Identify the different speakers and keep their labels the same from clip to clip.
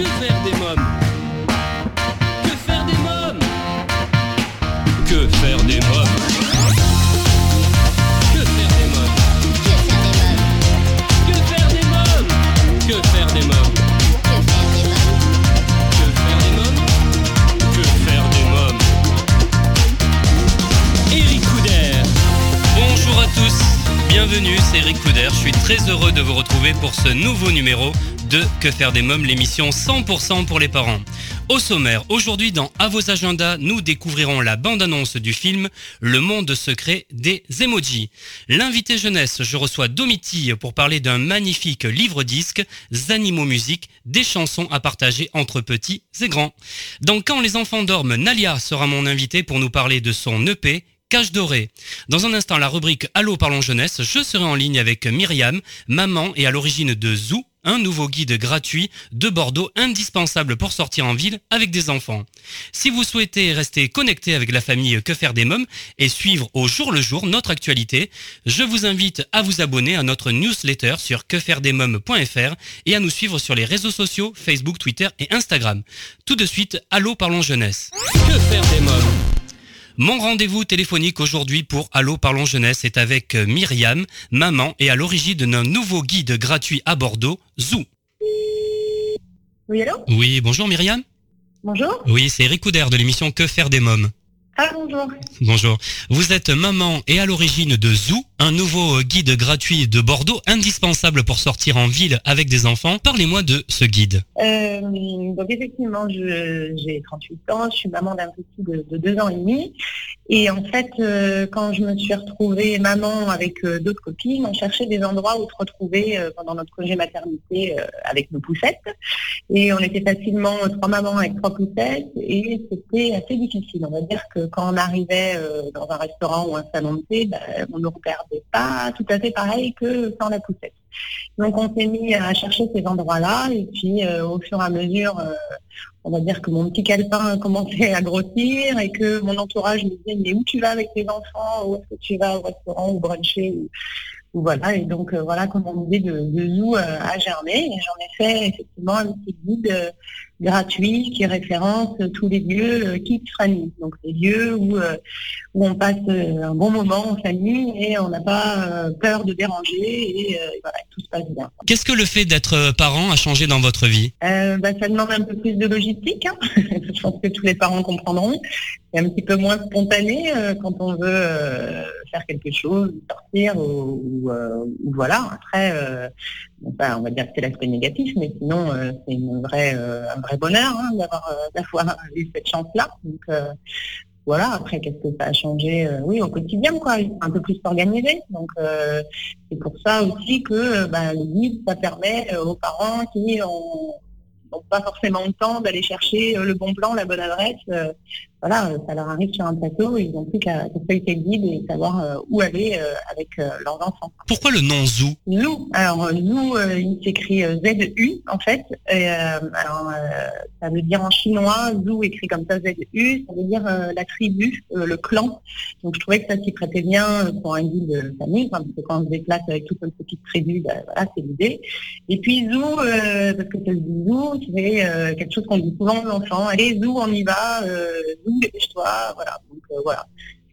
Speaker 1: Que faire des mômes?
Speaker 2: Bienvenue, c'est Eric Couder. Je suis très heureux de vous retrouver pour ce nouveau numéro de Que faire des mômes, l'émission 100% pour les parents. Au sommaire, aujourd'hui dans À vos agendas, nous découvrirons la bande-annonce du film Le monde secret des emojis. L'invité jeunesse, je reçois Domitille pour parler d'un magnifique livre-disque, Zanimo Musique, des chansons à partager entre petits et grands. Dans Quand les enfants dorment, Nalia sera mon invité pour nous parler de son EP Cache doré. Dans un instant, la rubrique Allô parlons jeunesse, je serai en ligne avec Myriam, maman et à l'origine de Zou, un nouveau guide gratuit de Bordeaux indispensable pour sortir en ville avec des enfants. Si vous souhaitez rester connecté avec la famille Que faire des mômes et suivre au jour le jour notre actualité, je vous invite à vous abonner à notre newsletter sur quefairedesmômes.fr et à nous suivre sur les réseaux sociaux Facebook, Twitter et Instagram. Tout de suite, Allô parlons jeunesse.
Speaker 1: Que faire des mômes?
Speaker 2: Mon rendez-vous téléphonique aujourd'hui pour Allô Parlons Jeunesse est avec euh, Myriam, maman et à l'origine d'un nouveau guide gratuit à Bordeaux, Zoo.
Speaker 3: Oui, allô?
Speaker 2: Oui, bonjour Myriam.
Speaker 3: Bonjour
Speaker 2: Oui, c'est Eric Couder de l'émission Que faire des mômes?
Speaker 3: Ah, bonjour.
Speaker 2: Bonjour. Vous êtes maman et à l'origine de Zoo, un nouveau euh, guide gratuit de Bordeaux indispensable pour sortir en ville avec des enfants. Parlez-moi de ce guide.
Speaker 3: Euh, donc, effectivement, j'ai 38 ans, je suis maman d'un petit de, de deux ans et demi. Et en fait, euh, quand je me suis retrouvée maman avec d'autres copines, on cherchait des endroits où se retrouver pendant notre congé maternité avec nos poussettes. Et on était facilement trois mamans avec trois poussettes et c'était assez difficile. On va dire que quand on arrivait dans un restaurant ou un salon de thé, ben, on ne regardait pas tout à fait pareil que sans la poussette. Donc on s'est mis à chercher ces endroits-là et puis euh, au fur et à mesure, euh, on va dire que mon petit calepin commençait à grossir et que mon entourage me disait mais où tu vas avec tes enfants, où est-ce que tu vas au restaurant ou bruncher ou, voilà. Et donc euh, voilà comment l'idée de, de Zoo a et j'en ai fait effectivement un petit guide gratuit qui référence tous les lieux kids friendly, donc les lieux où où on passe euh, un bon moment en famille et on n'a pas euh, peur de déranger et, euh, et voilà, tout se passe bien.
Speaker 2: Qu'est-ce que le fait d'être parent a changé dans votre vie?
Speaker 3: Euh, bah, ça demande un peu plus de logistique, hein. je pense que tous les parents comprendront. C'est un petit peu moins spontané euh, quand on veut euh, faire quelque chose, sortir ou, ou, ou voilà. Après, bon, bah, on va dire que c'est l'aspect négatif, mais sinon c'est une vraie, un vrai bonheur hein, d'avoir d'avoir eu cette chance-là. Donc voilà, après, qu'est-ce que ça a changé euh, Oui, au quotidien, quoi, un peu plus organisé. Donc, euh, c'est pour ça aussi que bah, le guide, ça permet aux parents qui ont n'ont pas forcément le temps d'aller chercher le bon plan, la bonne adresse. Voilà, euh, ça leur arrive sur un plateau, ils n'ont plus qu'à feuilleter le guide et savoir euh, où aller euh, avec leurs enfants.
Speaker 2: Pourquoi le nom Zoo
Speaker 3: Nous, alors il s'écrit Z-U en fait. Et, alors, ça veut dire en chinois, Zou écrit comme ça Z-U, ça veut dire la tribu, le clan. Donc je trouvais que ça s'y prêtait bien pour un guide de famille, quoi, parce que quand on se déplace avec toute une petite tribu, ben, voilà, c'est l'idée. Et puis Zou, euh, parce que c'est le Zou, c'est quelque chose qu'on dit souvent aux enfants. Allez Zou, on y va, Zou, dépêche-toi, voilà. Donc euh, voilà.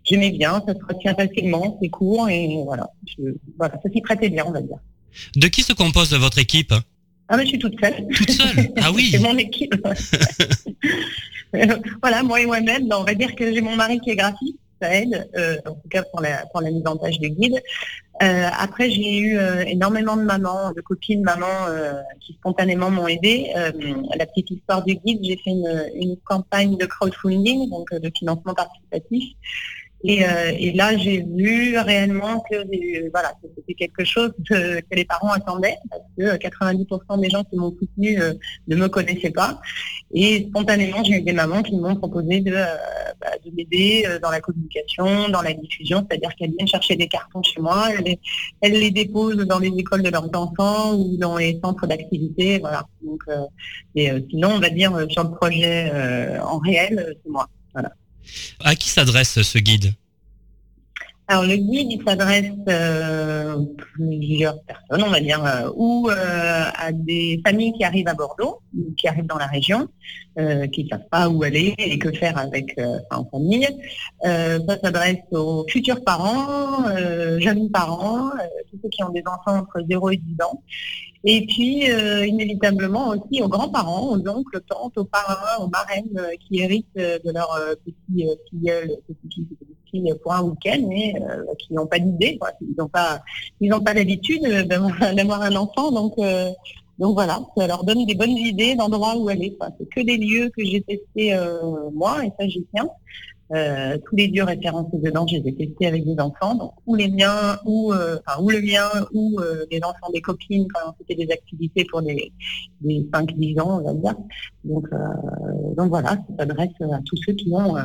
Speaker 3: J'aimais bien, ça se retient facilement, c'est court et voilà. Je- voilà, ça s'y prêtait bien, on va dire.
Speaker 2: De qui se compose votre équipe?
Speaker 3: Ah mais je suis toute seule.
Speaker 2: Toute seule? Ah oui
Speaker 3: c'est mon équipe. Voilà, moi et moi-même, ben, on va dire que j'ai mon mari qui est graphiste, ça aide, euh, en tout cas pour la, pour la mise en page du guide. Euh, après, j'ai eu euh, énormément de mamans, de copines mamans euh, qui spontanément m'ont aidé. Euh, la petite histoire du guide, j'ai fait une, une campagne de crowdfunding, donc euh, de financement participatif. Et, euh, et là, j'ai vu réellement que euh, voilà, c'était quelque chose que les parents attendaient, parce que euh, 90% des gens qui m'ont soutenu euh, ne me connaissaient pas. Et spontanément, j'ai eu des mamans qui m'ont proposé de, euh, bah, de m'aider euh, dans la communication, dans la diffusion, c'est-à-dire qu'elles viennent chercher des cartons chez moi, elles les, déposent dans les écoles de leurs enfants ou dans les centres d'activité, voilà. Donc, euh, et euh, sinon, on va dire euh, sur le projet euh, en réel, euh, c'est moi.
Speaker 2: À qui s'adresse ce guide?
Speaker 3: Alors le guide, s'adresse euh, plusieurs personnes, on va dire, euh, ou euh, à des familles qui arrivent à Bordeaux, ou qui arrivent dans la région, euh, qui ne savent pas où aller et que faire avec en famille. Ça s'adresse aux futurs parents, jeunes parents, tous ceux qui ont des enfants entre 0 et 10 ans. Et puis, euh, inévitablement aussi aux grands-parents, aux oncles, tantes, aux parrains, aux marraines euh, qui héritent euh, de leurs euh, petits filleuls, et petites-filles pour un week-end, mais qui n'ont pas d'idée. Ils n'ont pas, ils n'ont pas l'habitude d'avoir un enfant, donc. donc voilà, ça leur donne des bonnes idées d'endroits où aller. quoi. C'est que des lieux que j'ai testés moi, et ça j'y tiens. Euh, tous les lieux référencés dedans, je les ai testés avec des enfants, donc ou les miens, ou euh, enfin ou le mien, ou euh, les enfants des copines quand c'était des activités pour des, des 5-10 ans, on va dire. Donc, euh, donc voilà, ça s'adresse à tous ceux qui ont euh,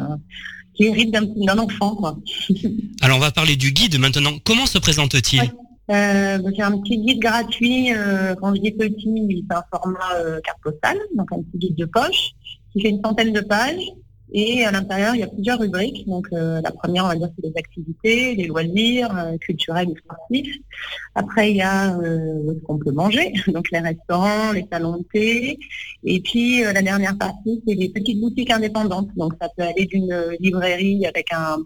Speaker 3: qui héritent d'un enfant, quoi.
Speaker 2: Alors on va parler du guide maintenant. Comment se présente-t-il?
Speaker 3: Ouais. Euh, donc, j'ai un petit guide gratuit. euh, quand je dis petit, c'est un format euh, carte postale, donc un petit guide de poche qui fait une centaine de pages. Et à l'intérieur, il y a plusieurs rubriques. Donc euh, la première, on va dire, c'est les activités, les loisirs, euh, culturels et sportifs. Après, il y a euh, est-ce qu'on peut manger, donc les restaurants, les salons de thé. Et puis la dernière partie, c'est les petites boutiques indépendantes. Donc ça peut aller d'une librairie avec un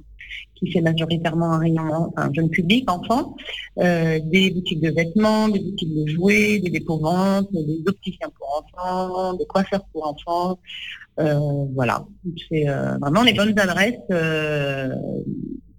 Speaker 3: qui fait majoritairement un rayon jeune public, enfant, des boutiques de vêtements, des boutiques de jouets, des dépôts-ventes, des opticiens pour enfants, des coiffeurs pour enfants. Euh, voilà, c'est euh, vraiment les bonnes adresses euh,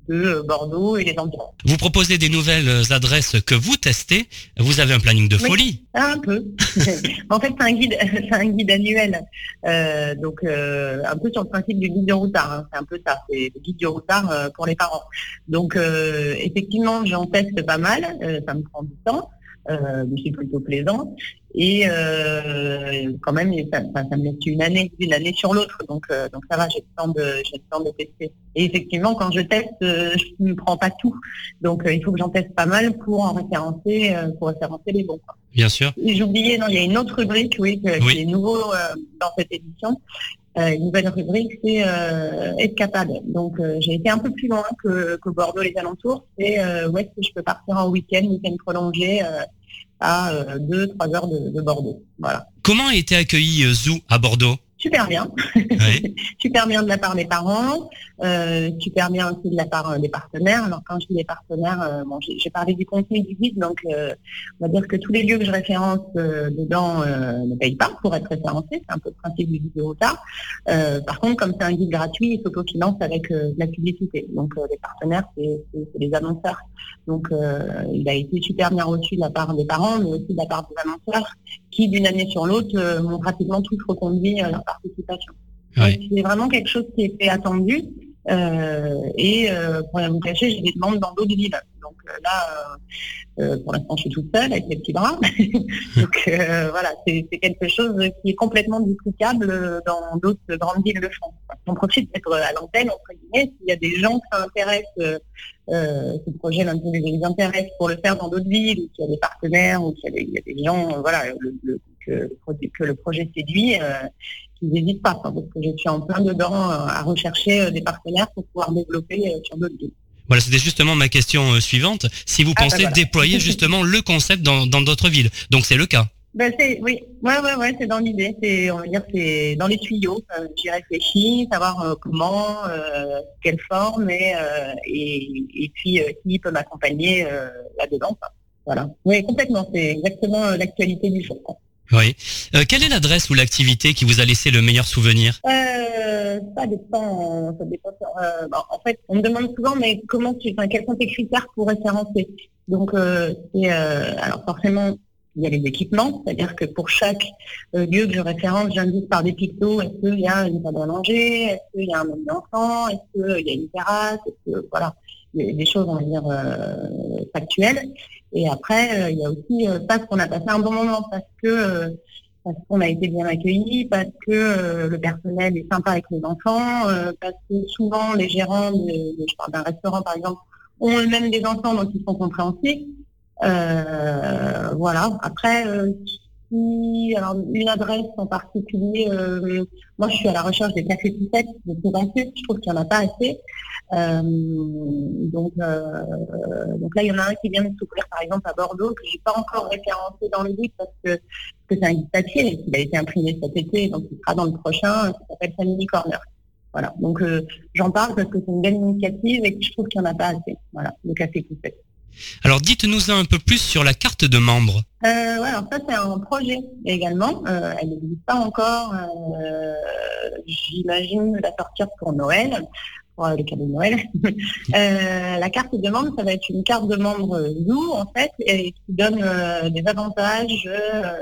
Speaker 3: de Bordeaux et les environs.
Speaker 2: Vous proposez des nouvelles adresses que vous testez. Vous avez un planning de folie.
Speaker 3: Un peu. en fait, c'est un guide, c'est un guide annuel. Euh, donc, euh, un peu sur le principe du guide du routard. hein. C'est un peu ça. C'est le guide du routard euh, pour les parents. Donc, euh, effectivement, j'en teste pas mal. Euh, ça me prend du temps. Euh, mais c'est plutôt plaisant. Et euh, quand même, ça, me laisse une année, d'une année sur l'autre. Donc, euh, donc ça va, j'ai le temps de, j'ai le temps de tester. Et effectivement, quand je teste, euh, je ne prends pas tout. Donc, il faut que j'en teste pas mal pour en référencer, pour référencer les bons. quoi.
Speaker 2: Bien sûr.
Speaker 3: Oublié, non, il y a une autre rubrique, oui, que-
Speaker 2: Oui.
Speaker 3: qui est nouveau dans cette édition. Une nouvelle rubrique, c'est escapade. Donc, j'ai été un peu plus loin que, que Bordeaux, les alentours. C'est où est-ce que je peux partir en week-end, week-end prolongé, à 2-3 heures de, de Bordeaux. Voilà.
Speaker 2: Comment a été accueilli euh, Zoo à Bordeaux?
Speaker 3: Super bien.
Speaker 2: Oui.
Speaker 3: super bien de la part des parents, euh, super bien aussi de la part euh, des partenaires. Alors quand je dis des partenaires, euh, bon, j'ai parlé du contenu du guide, donc on va dire que tous les lieux que je référence dedans ne payent pas pour être référencés, c'est un peu le principe du guide de retard. Par contre, comme c'est un guide gratuit, il s'autofinance avec de la publicité. Donc les partenaires, c'est les annonceurs. Donc il a été super bien reçu de la part des parents, mais aussi de la part des annonceurs, qui d'une année sur l'autre m'ont pratiquement tous reconduit participation. C'est vraiment quelque chose qui était attendu. Euh, et euh, pour rien vous cacher, j'ai des demandes dans d'autres villes. Donc euh, là, euh, pour l'instant, je suis toute seule avec mes petits bras. Donc voilà, c'est quelque chose qui est complètement duplicable dans d'autres grandes villes de France. On profite d'être à l'antenne, entre guillemets, s'il y a des gens euh, euh, ce projet les intéresse pour le faire dans d'autres villes, ou qu'il y a des partenaires, ou qu'il y, a des- il y a des gens, voilà, le- le- que, que le projet séduit. Qu'ils n'hésitent pas, parce que je suis en plein dedans euh, à rechercher euh, des partenaires pour pouvoir développer euh, sur d'autres villes.
Speaker 2: Voilà, c'était justement ma question suivante. Si vous
Speaker 3: Ah,
Speaker 2: pensez
Speaker 3: bah voilà.
Speaker 2: déployer justement le concept dans d'autres villes. Donc c'est le cas.
Speaker 3: Ben c'est oui, ouais ouais ouais, c'est dans l'idée, c'est on va dire c'est dans les tuyaux. Euh, J'y réfléchis, savoir euh, comment, euh, quelle forme et et, et puis qui peut m'accompagner là-dedans. Voilà. Oui, complètement. C'est exactement l'actualité du jour.
Speaker 2: Oui. Euh, quelle est l'adresse ou l'activité qui vous a laissé le meilleur souvenir?
Speaker 3: Euh, ça dépend. Ça dépend. euh, bon, en fait, on me demande souvent, mais comment tu, enfin, quels sont tes critères pour référencer? Donc, euh, euh, alors forcément, il y a les équipements, c'est-à-dire que pour chaque euh, lieu que je référence, j'indique par des pictos est-ce qu'il y a une table à manger, est-ce qu'il y a un menu d'enfant, est-ce qu'il y a une terrasse, est-ce que voilà, a des choses on va dire euh, factuelles. Et après, euh, il y a aussi euh, parce qu'on a passé un bon moment, parce que euh, parce qu'on a été bien accueillis, parce que le personnel est sympa avec les enfants, parce que souvent les gérants, de- je parle d'un restaurant par exemple, ont eux-mêmes des enfants donc ils sont compréhensifs. Euh, voilà. Après, une adresse en particulier, euh, moi je suis à la recherche des cafés poussettes de plus en plus, je trouve qu'il n'y en a pas assez. Euh, donc, euh, donc là, il y en a un qui vient de s'ouvrir par exemple à Bordeaux, que j'ai pas encore référencé dans le livre parce que c'est un guide papier qu'il a été imprimé cet été, donc il sera dans le prochain, qui s'appelle Family Corner. Voilà, donc j'en parle parce que c'est une belle initiative et je trouve qu'il n'y en a pas assez. Voilà, le café poussettes.
Speaker 2: Alors dites-nous un peu plus sur la carte de membre.
Speaker 3: Euh, ça c'est un projet également. Euh, elle n'existe pas encore. Euh, J'imagine la sortir pour Noël, pour euh, le cadeau de Noël. La carte de membre, ça va être une carte de membre Zoo en fait, et qui donne des avantages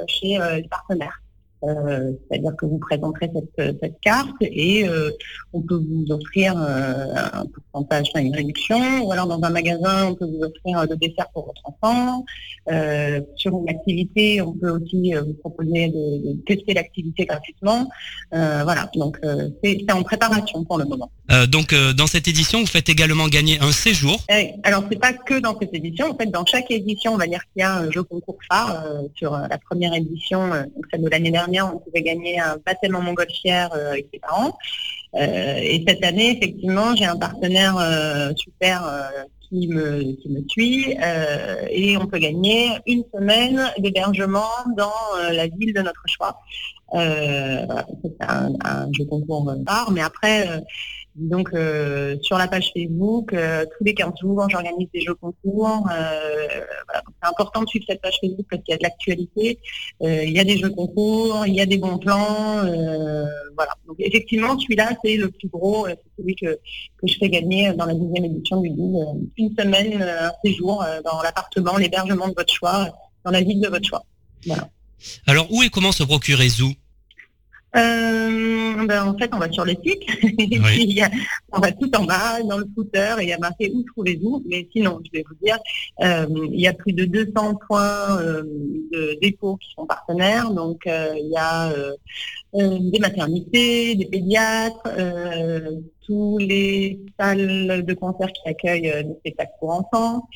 Speaker 3: chez les partenaires. Euh, C'est-à-dire que vous présenterez cette, cette carte et euh, on peut vous offrir euh, un pourcentage, enfin, une réduction, ou alors dans un magasin, on peut vous offrir euh, le dessert pour votre enfant. Euh, sur une activité, on peut aussi euh, vous proposer de, de tester l'activité gratuitement. Euh, voilà, donc euh, c'est en préparation pour le moment.
Speaker 2: Euh, donc euh, dans cette édition, vous faites également gagner un séjour.
Speaker 3: Euh, alors c'est pas que dans cette édition, en fait dans chaque édition, on va dire qu'il y a un jeu concours phare. Euh, sur euh, la première édition, euh, donc celle de l'année dernière, on pouvait gagner un baptême en montgolfière euh, avec ses parents. Euh, et cette année, effectivement, j'ai un partenaire euh, super qui me suit et on peut gagner une semaine d'hébergement dans la ville de notre choix. C'est un, un jeu concours phare, mais après. Donc euh, sur la page Facebook, euh, tous les 15 jours, j'organise des jeux concours. Euh, voilà. C'est important de suivre cette page Facebook parce qu'il y a de l'actualité. Euh, il y a des jeux concours, il y a des bons plans. euh, voilà. Donc effectivement, celui-là, c'est le plus gros. euh, C'est celui que, que je fais gagner dans la deuxième édition du. Euh, Une semaine, un séjour dans l'appartement, l'hébergement de votre choix, dans la ville de votre choix.
Speaker 2: Alors où et comment se procurer Zoo
Speaker 3: Euh, ben, en fait, on va sur le site. Et puis, a- on va tout en bas, dans le footer, et il y a marqué où trouvez-vous. Mais sinon, je vais vous dire, euh, il y a plus de 200 points euh, de dépôt qui sont partenaires. Donc, il y a des maternités, des pédiatres, tous les salles de concert qui accueillent des spectacles pour enfants.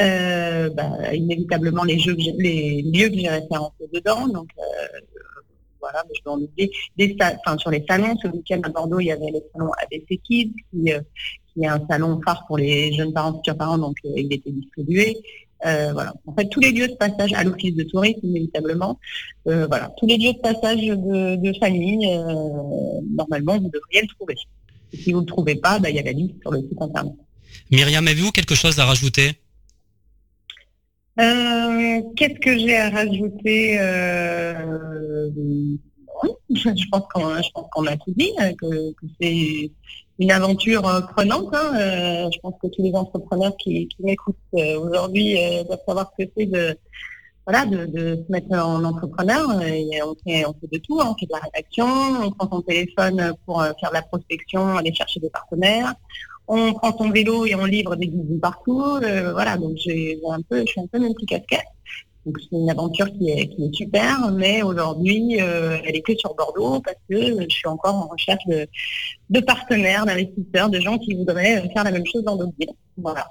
Speaker 3: Euh, bah, inévitablement les jeux, que j'ai- les lieux que j'ai référencés dedans. Donc, euh, voilà, mais je dois en oublier des enfin, sur les salons. Ce week-end à Bordeaux, il y avait le salon ABC Kids, qui, euh, qui est un salon phare pour les jeunes parents, futurs parents, donc euh, il était distribué. Euh, voilà. En fait, tous les lieux de passage à l'office de tourisme, inévitablement. Voilà, tous les lieux de passage de, famille, normalement, vous devriez le trouver. Et si vous ne le trouvez pas, bah, il y a la liste sur le site internet.
Speaker 2: Myriam, avez-vous quelque chose à rajouter?
Speaker 3: Euh, Qu'est-ce que j'ai à rajouter euh, Je pense qu'on qu'on a tout dit, euh, que, c'est une aventure euh, prenante. hein. Je pense que tous les entrepreneurs qui, m'écoutent aujourd'hui doivent savoir ce que c'est de se mettre en entrepreneur. On, fait, de tout, hein. on fait de la rédaction, on prend son téléphone pour faire de la prospection, aller chercher des partenaires on prend son vélo et on livre des guides partout. euh, voilà, donc j'ai un peu, je suis un peu multi casquette. Donc c'est une aventure qui est, qui est super, mais aujourd'hui, euh, elle est que sur Bordeaux parce que je suis encore en recherche de, de partenaires, d'investisseurs, de gens qui voudraient faire la même chose dans d'autres villes. Voilà.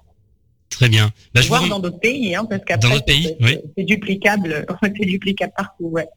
Speaker 2: Très bien. Bah, je vous
Speaker 3: Voire
Speaker 2: rem-
Speaker 3: dans d'autres pays, hein, parce qu'après,
Speaker 2: Dans d'autres pays,
Speaker 3: c'est-
Speaker 2: oui.
Speaker 3: duplicable, c'est duplicable partout. Ouais.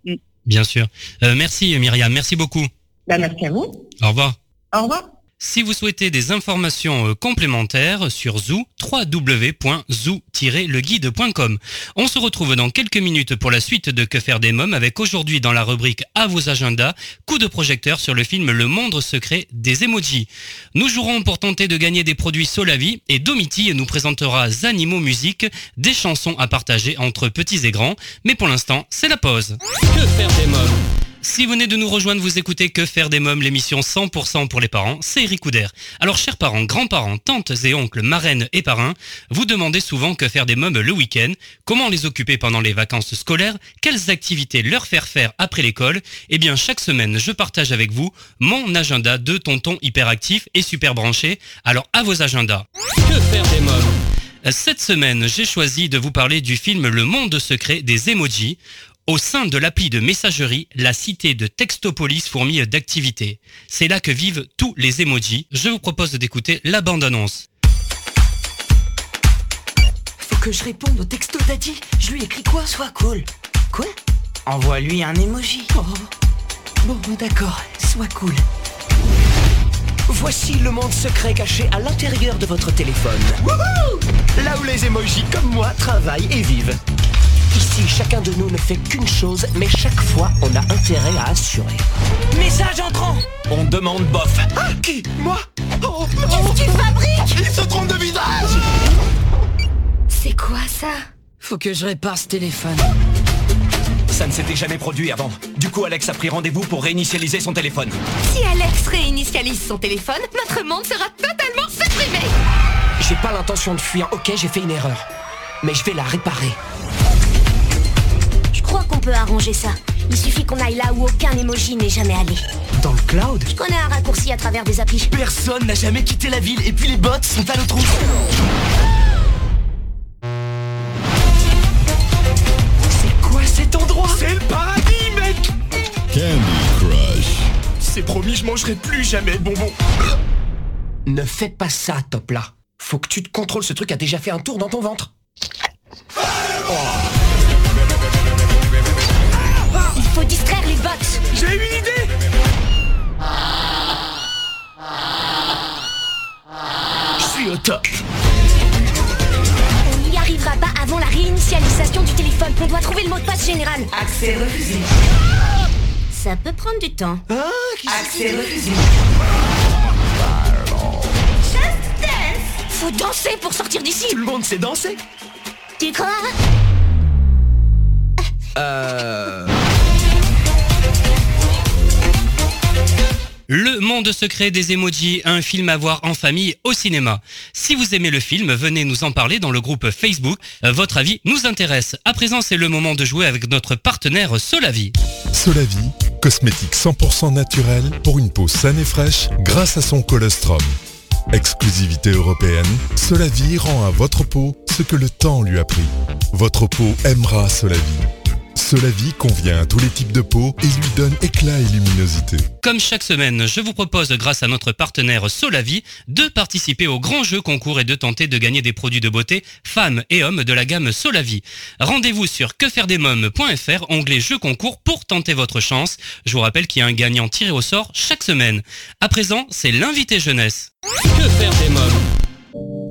Speaker 2: Bien sûr. Euh, merci Myriam, merci beaucoup.
Speaker 3: Bah, merci à vous.
Speaker 2: Au revoir.
Speaker 3: Au revoir.
Speaker 2: Si vous souhaitez des informations euh, complémentaires sur Zoo, www.zoo-leguide.com. On se retrouve dans quelques minutes pour la suite de Que faire des mômes avec aujourd'hui dans la rubrique À vos agendas, coup de projecteur sur le film Le monde secret des emojis. Nous jouerons pour tenter de gagner des produits Solavi et Domiti nous présentera Zanimo Musique, des chansons à partager entre petits et grands. Mais pour l'instant, c'est la pause.
Speaker 4: Que faire des mômes?
Speaker 2: Si vous venez de nous rejoindre, vous écoutez Que faire des mômes, l'émission 100% pour les parents, c'est Eric Couder. Alors chers parents, grands-parents, tantes et oncles, marraines et parrains, vous demandez souvent que faire des mômes le week-end, comment les occuper pendant les vacances scolaires, quelles activités leur faire faire après l'école. Eh bien chaque semaine, je partage avec vous mon agenda de tonton hyperactif et super branché. Alors à vos agendas.
Speaker 4: Que faire des mômes?
Speaker 2: Cette semaine, j'ai choisi de vous parler du film Le monde secret des emojis. Au sein de l'appli de messagerie, la cité de Textopolis fourmille d'activités. C'est là que vivent tous les emojis. Je vous propose d'écouter la bande-annonce.
Speaker 5: Faut que je réponde au texto d'Adi. Je lui écris quoi Sois cool. Quoi
Speaker 6: Envoie-lui un emoji.
Speaker 5: Oh. Bon, d'accord, sois cool. Voici le monde secret caché à l'intérieur de votre téléphone. Là où les emojis comme moi travaillent et vivent. Ici, chacun de nous ne fait qu'une chose, mais chaque fois, on a intérêt à assurer.
Speaker 6: Message entrant
Speaker 5: On demande bof. Ah, qui? Moi? Oh non
Speaker 7: Tu fabriques
Speaker 5: Il se trompe de visage
Speaker 7: C'est quoi ça?
Speaker 6: Faut que je répare ce téléphone.
Speaker 5: Ça ne s'était jamais produit avant. Du coup, Alex a pris rendez-vous pour réinitialiser son téléphone.
Speaker 7: Si Alex réinitialise son téléphone, notre monde sera totalement supprimé
Speaker 5: J'ai pas l'intention de fuir, ok, j'ai fait une erreur. Mais je vais la réparer.
Speaker 7: Je crois qu'on peut arranger ça. Il suffit qu'on aille là où aucun emoji n'est jamais allé.
Speaker 5: Dans le cloud
Speaker 7: Je connais un raccourci à travers des applis.
Speaker 6: Personne n'a jamais quitté la ville et puis les bots sont à notre route.
Speaker 5: C'est quoi cet endroit? C'est le paradis, mec
Speaker 8: Candy Crush.
Speaker 5: C'est promis, je mangerai plus jamais de bonbons. Ne fais pas ça, top là. Faut que tu te contrôles, ce truc a déjà fait un tour dans ton ventre.
Speaker 7: Il
Speaker 5: J'ai une idée Je suis au top
Speaker 7: On n'y arrivera pas avant la réinitialisation du téléphone. On doit trouver le mot de passe général.
Speaker 6: Accès refusé.
Speaker 7: Ça peut prendre du temps.
Speaker 6: Accès refusé.
Speaker 7: Faut danser pour sortir d'ici.
Speaker 5: Tout le monde sait danser
Speaker 7: Tu crois?
Speaker 5: Euh...
Speaker 2: Le monde secret des emojis, un film à voir en famille au cinéma. Si vous aimez le film, venez nous en parler dans le groupe Facebook. Euh, Votre avis nous intéresse. À présent, c'est le moment de jouer avec notre partenaire Solavi.
Speaker 8: Solavi, cosmétique 100% naturel pour une peau saine et fraîche grâce à son colostrum. Exclusivité européenne, Solavi rend à votre peau ce que le temps lui a pris. Votre peau aimera Solavi. Solavi convient à tous les types de peau et lui donne éclat et luminosité.
Speaker 2: Comme chaque semaine, je vous propose, grâce à notre partenaire Solavi, de participer au grand jeu concours et de tenter de gagner des produits de beauté femmes et hommes de la gamme Solavi. Rendez-vous sur quefairedesmoms.fr, onglet jeu concours pour tenter votre chance. Je vous rappelle qu'il y a un gagnant tiré au sort chaque semaine. À présent, c'est l'invité jeunesse. Que faire des mômes?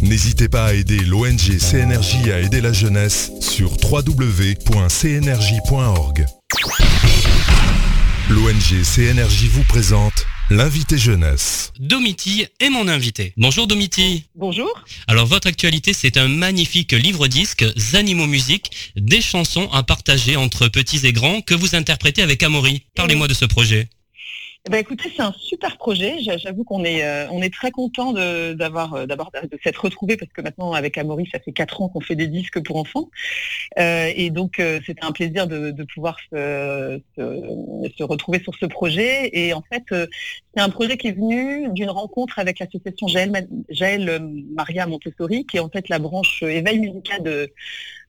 Speaker 8: N'hésitez pas à aider l'ONG CNRJ à aider la jeunesse sur www.cnrj.org. L'ONG CNRJ vous présente l'invité jeunesse.
Speaker 2: Domiti est mon invité. Bonjour Domiti.
Speaker 9: Bonjour.
Speaker 2: Alors votre actualité, c'est un magnifique livre-disque, Zanimo Musique, des chansons à partager entre petits et grands que vous interprétez avec Amaury. Parlez-moi de ce projet.
Speaker 9: Eh ben, écoutez, c'est un super projet. J'a- J'avoue qu'on est, euh, très content d'avoir, euh, de s'être retrouvés parce que maintenant avec Amaury, ça fait quatre ans qu'on fait des disques pour enfants. Euh, et donc c'était un plaisir de, pouvoir se, retrouver sur ce projet. Et en fait, c'est un projet qui est venu d'une rencontre avec l'association Jaël, Ma- Jaël Maria Montessori, qui est en fait la branche éveil musical de,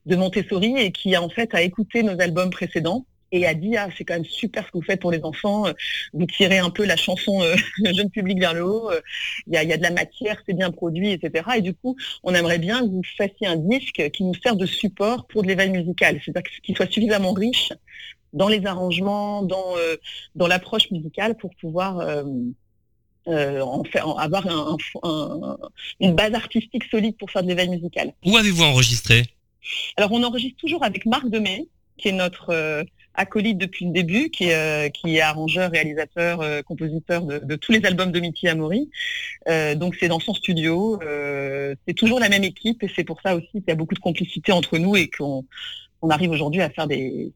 Speaker 9: de Montessori et qui en fait a écouté nos albums précédents et a dit ah c'est quand même super ce que vous faites pour les enfants euh, vous tirez un peu la chanson euh, jeune public vers le haut, euh, il y, a, il y a de la matière, c'est bien produit, etc. Et du coup, on aimerait bien que vous fassiez un disque qui nous sert de support pour de l'éveil musical, c'est-à-dire qu'il soit suffisamment riche dans les arrangements, dans, euh, dans l'approche musicale pour pouvoir euh, euh, en faire, en avoir un- un- un- une base artistique solide pour faire de l'éveil musical.
Speaker 2: Où avez-vous enregistré?
Speaker 9: Alors on enregistre toujours avec Marc Demey, qui est notre acolyte depuis le début, qui est, euh, arrangeur, réalisateur, euh, compositeur de, tous les albums de Mitty Amori. Euh, donc c'est dans son studio, c'est toujours la même équipe et c'est pour ça aussi qu'il y a beaucoup de complicité entre nous et qu'on on arrive aujourd'hui à faire des,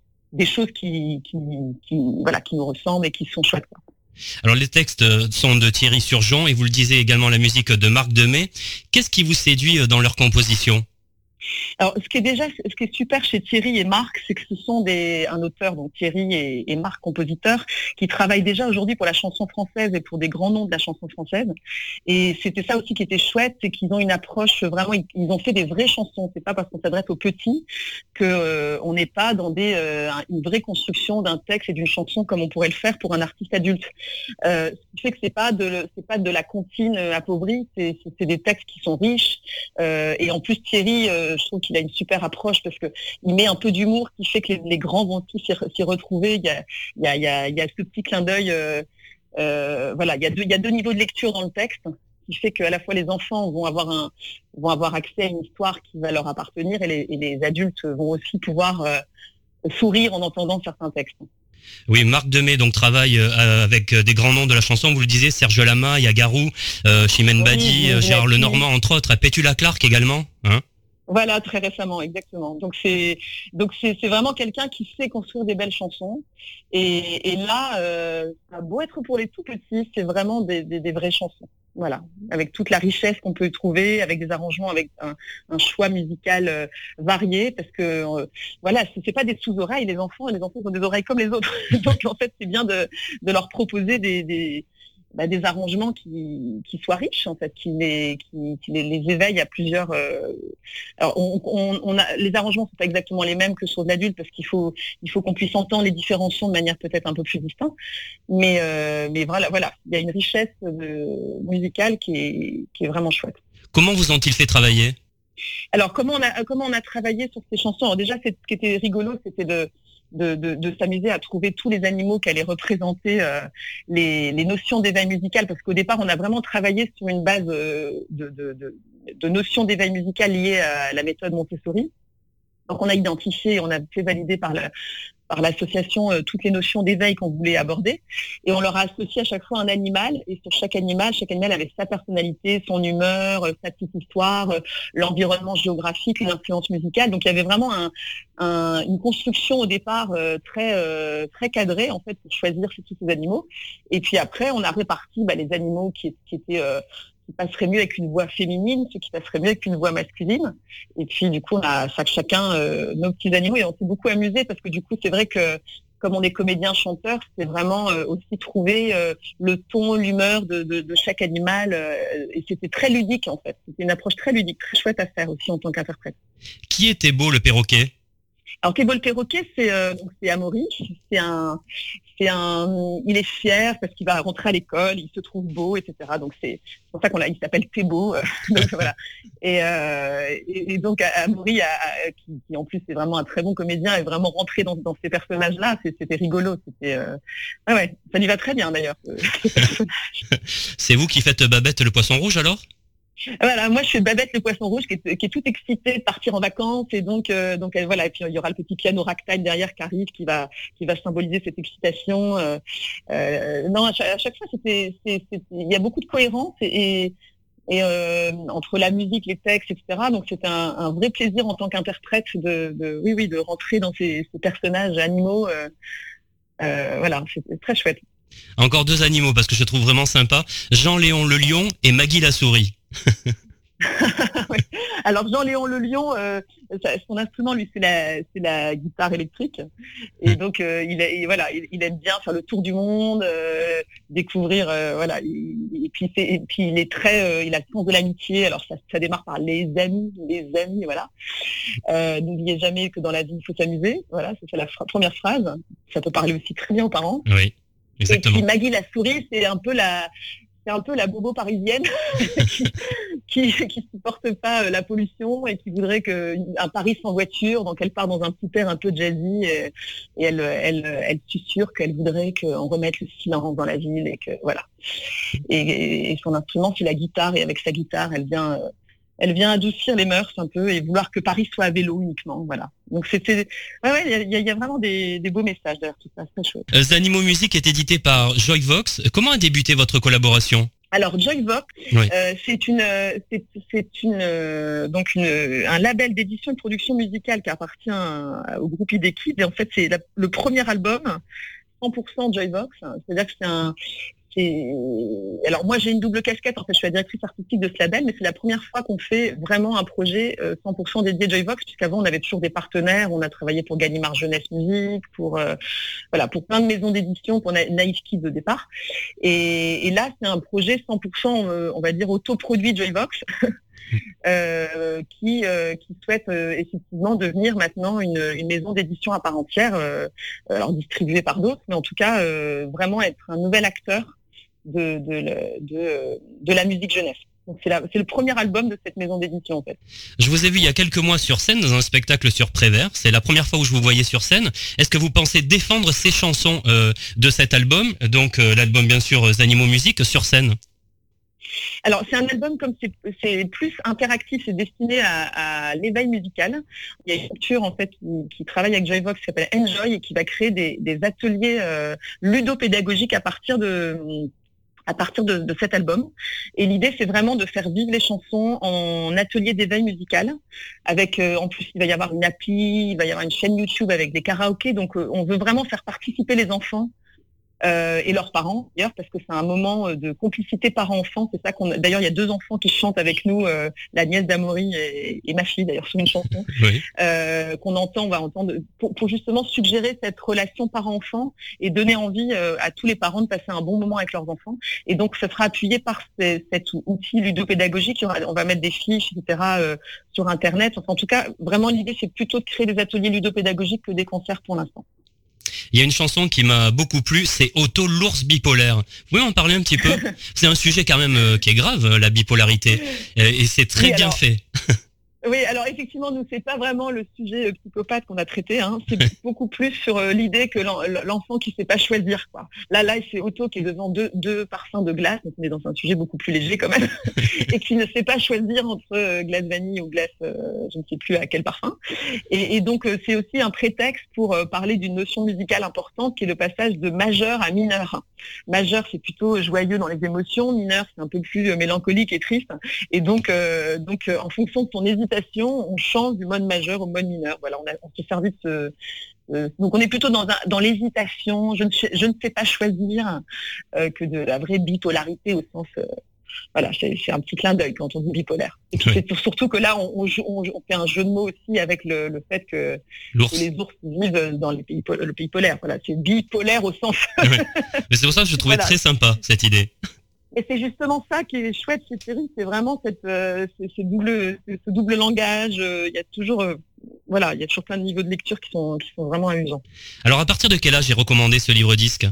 Speaker 9: choses qui, nous ressemblent et qui sont chouettes.
Speaker 2: Alors les textes sont de Thierry Surgeon et vous le disiez également la musique de Marc Demey. Qu'est-ce qui vous séduit dans leur composition?
Speaker 9: Alors, ce qui est déjà, ce qui est super chez Thierry et Marc, c'est que ce sont des, un auteur, donc Thierry et, Marc, compositeurs, qui travaillent déjà aujourd'hui pour la chanson française et pour des grands noms de la chanson française. Et c'était ça aussi qui était chouette, c'est qu'ils ont une approche vraiment, ils, ont fait des vraies chansons. C'est pas parce qu'on s'adresse aux petits que euh, on n'est pas dans des, euh, une vraie construction d'un texte et d'une chanson comme on pourrait le faire pour un artiste adulte. Euh, ce qui fait que c'est pas de, c'est pas de la comptine appauvrie, c'est, des textes qui sont riches. Et en plus Thierry, je trouve qu'il a une super approche parce que il met un peu d'humour qui fait que les, les grands vont tous s'y, re- s'y retrouver. Il y a, il y a, il y a, il y a ce petit clin d'œil. euh, euh, voilà, il y, a deux, il y a deux niveaux de lecture dans le texte qui fait qu'à la fois les enfants vont avoir un vont avoir accès à une histoire qui va leur appartenir et les, et les adultes vont aussi pouvoir euh, sourire en entendant certains textes.
Speaker 2: Oui, Marc Demey donc travaille euh, avec des grands noms de la chanson. Vous le disiez, Serge Lama, il y a Garou, euh, Chimène Badi,
Speaker 9: oui,
Speaker 2: Gérard. Lenormand entre autres, et Pétula Clark également. Hein
Speaker 9: Voilà, très récemment, exactement. Donc c'est donc c'est vraiment quelqu'un qui sait construire des belles chansons. Et, et là, euh, ça a beau être pour les tout petits, c'est vraiment des, vraies chansons. Voilà, avec toute la richesse qu'on peut trouver, avec des arrangements, avec un, choix musical euh, varié, parce que euh, voilà, c'est pas des sous-oreilles, les enfants, les enfants ont des oreilles comme les autres. Donc en fait, c'est bien de, leur proposer des, bah, des arrangements qui, qui soient riches, en fait, qui les, qui, qui les, les éveillent à plusieurs. euh, Alors, on, on, on a, les arrangements sont pas exactement les mêmes que sur l'adulte parce qu'il faut, il faut qu'on puisse entendre les différents sons de manière peut-être un peu plus distincte. Mais, euh, mais voilà, voilà, il y a une richesse de, musicale qui est, qui est vraiment chouette.
Speaker 2: Comment vous ont-ils fait travailler?
Speaker 9: Alors, comment on a, comment on a travaillé sur ces chansons? Alors déjà, ce qui était rigolo, c'était de, de, s'amuser à trouver tous les animaux qui allaient représenter euh, les, notions d'éveil musical, parce qu'au départ, on a vraiment travaillé sur une base euh, de notions d'éveil musical liées à la méthode Montessori. Donc, on a identifié, on a fait valider par la, par l'association euh, toutes les notions d'éveil qu'on voulait aborder et on leur a associé à chaque fois un animal et sur chaque animal, chaque animal avait sa personnalité, son humeur, euh, sa petite histoire, euh, l'environnement géographique, une influence musicale. Donc il y avait vraiment un, un- une construction au départ très très cadrée en fait pour choisir tous ces animaux. Et puis après on a réparti bah, les animaux qui, étaient qui passeraient mieux avec une voix féminine, ceux qui passeraient mieux avec une voix masculine. Et puis du coup on a chacun euh, nos petits animaux et on s'est beaucoup amusé parce que du coup c'est vrai que comme on est comédien chanteur, c'est vraiment euh, aussi trouver euh, le ton, l'humeur de, de, de chaque animal. euh, et c'était très ludique en fait. C'était une approche très ludique, très chouette à faire aussi en tant qu'interprète.
Speaker 2: Qui était beau le perroquet?
Speaker 9: Alors Thébo le perroquet, c'est euh, Amaury. C'est un, c'est un, il est fier parce qu'il va rentrer à l'école, il se trouve beau, etc. Donc c'est pour ça qu'on l'a, il s'appelle Thébo. euh, euh, et, donc Amaury, a- a- qui, en plus est vraiment un très bon comédien, est vraiment rentré dans, ces personnages-là. C'était rigolo. C'était, euh, ouais, ouais, ça lui va très bien d'ailleurs.
Speaker 2: C'est vous qui faites Babette le poisson rouge alors?
Speaker 9: Voilà, moi je suis Babette le poisson rouge qui est, qui est toute excitée de partir en vacances et donc euh, donc elle, voilà et puis il y aura le petit piano ragtime derrière qui arrive qui va qui va symboliser cette excitation. euh, euh, non à chaque, fois c'était il y a beaucoup de cohérence et, et entre la musique, les textes, etc. Donc c'est un, vrai plaisir en tant qu'interprète de, oui oui de rentrer dans ces, personnages animaux. voilà, c'est très chouette.
Speaker 2: Encore deux animaux parce que je trouve vraiment sympa. Jean-Léon le lion et Maggie la souris.
Speaker 9: Alors Jean-Léon Le Lion, euh, son instrument lui c'est la c'est la guitare électrique. Et donc euh, il, est- et voilà il, il aime bien faire le tour du monde, euh, découvrir voilà et puis c'est et puis il est très il a le sens de l'amitié. Alors ça, ça démarre par les amis les amis voilà. N'oubliez jamais que dans la vie il faut s'amuser. Voilà c'est la première phrase. Ça peut parler aussi très bien aux parents.
Speaker 2: Oui,
Speaker 9: et
Speaker 2: exactement.
Speaker 9: puis Maggie la souris, c'est un peu la, c'est un peu la bobo parisienne qui, qui supporte pas euh, la pollution et qui voudrait que un Paris sans voiture. Donc elle part dans un petit un peu jazzy et, elle, elle, elle qu'elle voudrait qu'on remette le silence dans la ville et que voilà. Et, et son instrument c'est la guitare et avec sa guitare elle vient, euh, elle vient adoucir les mœurs un peu et vouloir que Paris soit à vélo uniquement. Voilà. Donc c'était, ouais ouais, il y a- il y, a vraiment des, des beaux messages derrière tout ça, c'est très chouette.
Speaker 2: Euh, Les animaux musique est édité par Joyvox. Comment a débuté votre collaboration?
Speaker 9: Alors Joyvox,
Speaker 2: Oui.
Speaker 9: euh, c'est une, euh, c'est, c'est une, euh, donc une, un label d'édition et de production musicale qui appartient au groupe Idekid. Et en fait, c'est la- le premier album 100% Joyvox. C'est-à-dire que c'est un, alors moi j'ai une double casquette en fait je suis la directrice artistique de ce label mais c'est la première fois qu'on fait vraiment un projet euh, 100% dédié Joyvox puisqu'avant on avait toujours des partenaires on a travaillé pour Gallimard Jeunesse Musique pour euh, voilà pour plein de maisons d'édition pour Na- Naïf Kids au départ. Et, là c'est un projet 100% euh, on va dire autoproduit Joyvox euh, qui euh, qui souhaite euh, effectivement devenir maintenant une, une maison d'édition à part entière euh, alors distribuée par d'autres mais en tout cas euh, vraiment être un nouvel acteur de, de, le- de, de la musique jeunesse. Donc c'est le premier album de cette maison d'édition en fait.
Speaker 2: Je vous ai vu il y a quelques mois sur scène dans un spectacle sur Prévert. C'est la première fois où je vous voyais sur scène. Est-ce que vous pensez défendre ces chansons euh, de cet album, donc euh, l'album bien sûr euh, Animaux Musique, sur scène
Speaker 9: Alors c'est un album comme c'est- c'est plus interactif, c'est destiné à, à l'éveil musical. Il y a une structure en fait qui, qui travaille avec Joyvox qui s'appelle Enjoy et qui va créer des, des ateliers euh, ludopédagogiques à partir de à partir de, cet album. Et l'idée, c'est vraiment de faire vivre les chansons en atelier d'éveil musical. Avec, euh, en plus, il va y avoir une appli, il va y avoir une chaîne YouTube avec des karaokés. Donc, euh, on veut vraiment faire participer les enfants euh, et leurs parents, d'ailleurs, parce que c'est un moment euh, de complicité parents-enfants. C'est ça qu'on. a- D'ailleurs, il y a deux enfants qui chantent avec nous, euh, la nièce d'Amaury et, et ma fille, d'ailleurs, sur une chanson
Speaker 2: Oui.
Speaker 9: euh, qu'on entend, on va entendre, pour, pour justement suggérer cette relation parent-enfant et donner envie euh, à tous les parents de passer un bon moment avec leurs enfants. Et donc, ce sera appuyé par ces- cet outil ludopédagogique. On va mettre des fiches, etc., euh, sur Internet. Enfin, en tout cas, vraiment, l'idée, c'est plutôt de créer des ateliers ludopédagogiques que des concerts pour l'instant.
Speaker 2: Il y a une chanson qui m'a beaucoup plu, c'est Otto l'ours bipolaire. Vous pouvez en parler un petit peu? C'est un sujet quand même euh, qui est grave, euh, la bipolarité, et c'est très
Speaker 9: Oui,
Speaker 2: bien
Speaker 9: alors-
Speaker 2: fait.
Speaker 9: Oui, alors effectivement, nous, c'est pas vraiment le sujet euh, psychopathe qu'on a traité. Hein. C'est beaucoup plus sur euh, l'idée que l'en- l'enfant qui sait pas choisir. Quoi. Là, là, c'est Otto qui est devant deux, deux parfums de glace, donc on est dans un sujet beaucoup plus léger quand même, et qui ne sait pas choisir entre euh, glace vanille ou glace, euh, je ne sais plus à quel parfum. Et, et donc, c'est aussi un prétexte pour parler d'une notion musicale importante qui est le passage de majeur à mineur. Majeur, c'est plutôt joyeux dans les émotions. Mineur, c'est un peu plus mélancolique et triste. Et donc, euh, donc en fonction de ton hésitation, on change du mode majeur au mode mineur. Voilà, on, a, on s'est servi de ce. euh, donc, on est plutôt dans, un- dans l'hésitation. Je ne, sais- je ne sais pas choisir euh, que de la vraie bipolarité au sens. euh, voilà, c'est un petit clin d'œil quand on dit bipolaire. Et puis
Speaker 2: Oui.
Speaker 9: c'est surtout que là, on, on joue- on- fait un jeu de mots aussi avec le, le fait que, les ours vivent dans les pays, le pays polaire. Voilà, c'est bipolaire au sens
Speaker 2: Mais c'est pour ça que je trouvais
Speaker 9: Voilà.
Speaker 2: très sympa cette idée.
Speaker 9: Et c'est justement ça qui est chouette chez Thierry, c'est vraiment euh, ce, double, langage. euh, Il y a toujours, euh, voilà, il y a toujours plein de niveaux de lecture qui sont, qui sont vraiment amusants.
Speaker 2: Alors à partir de quel âge j'ai recommandé ce livre-disque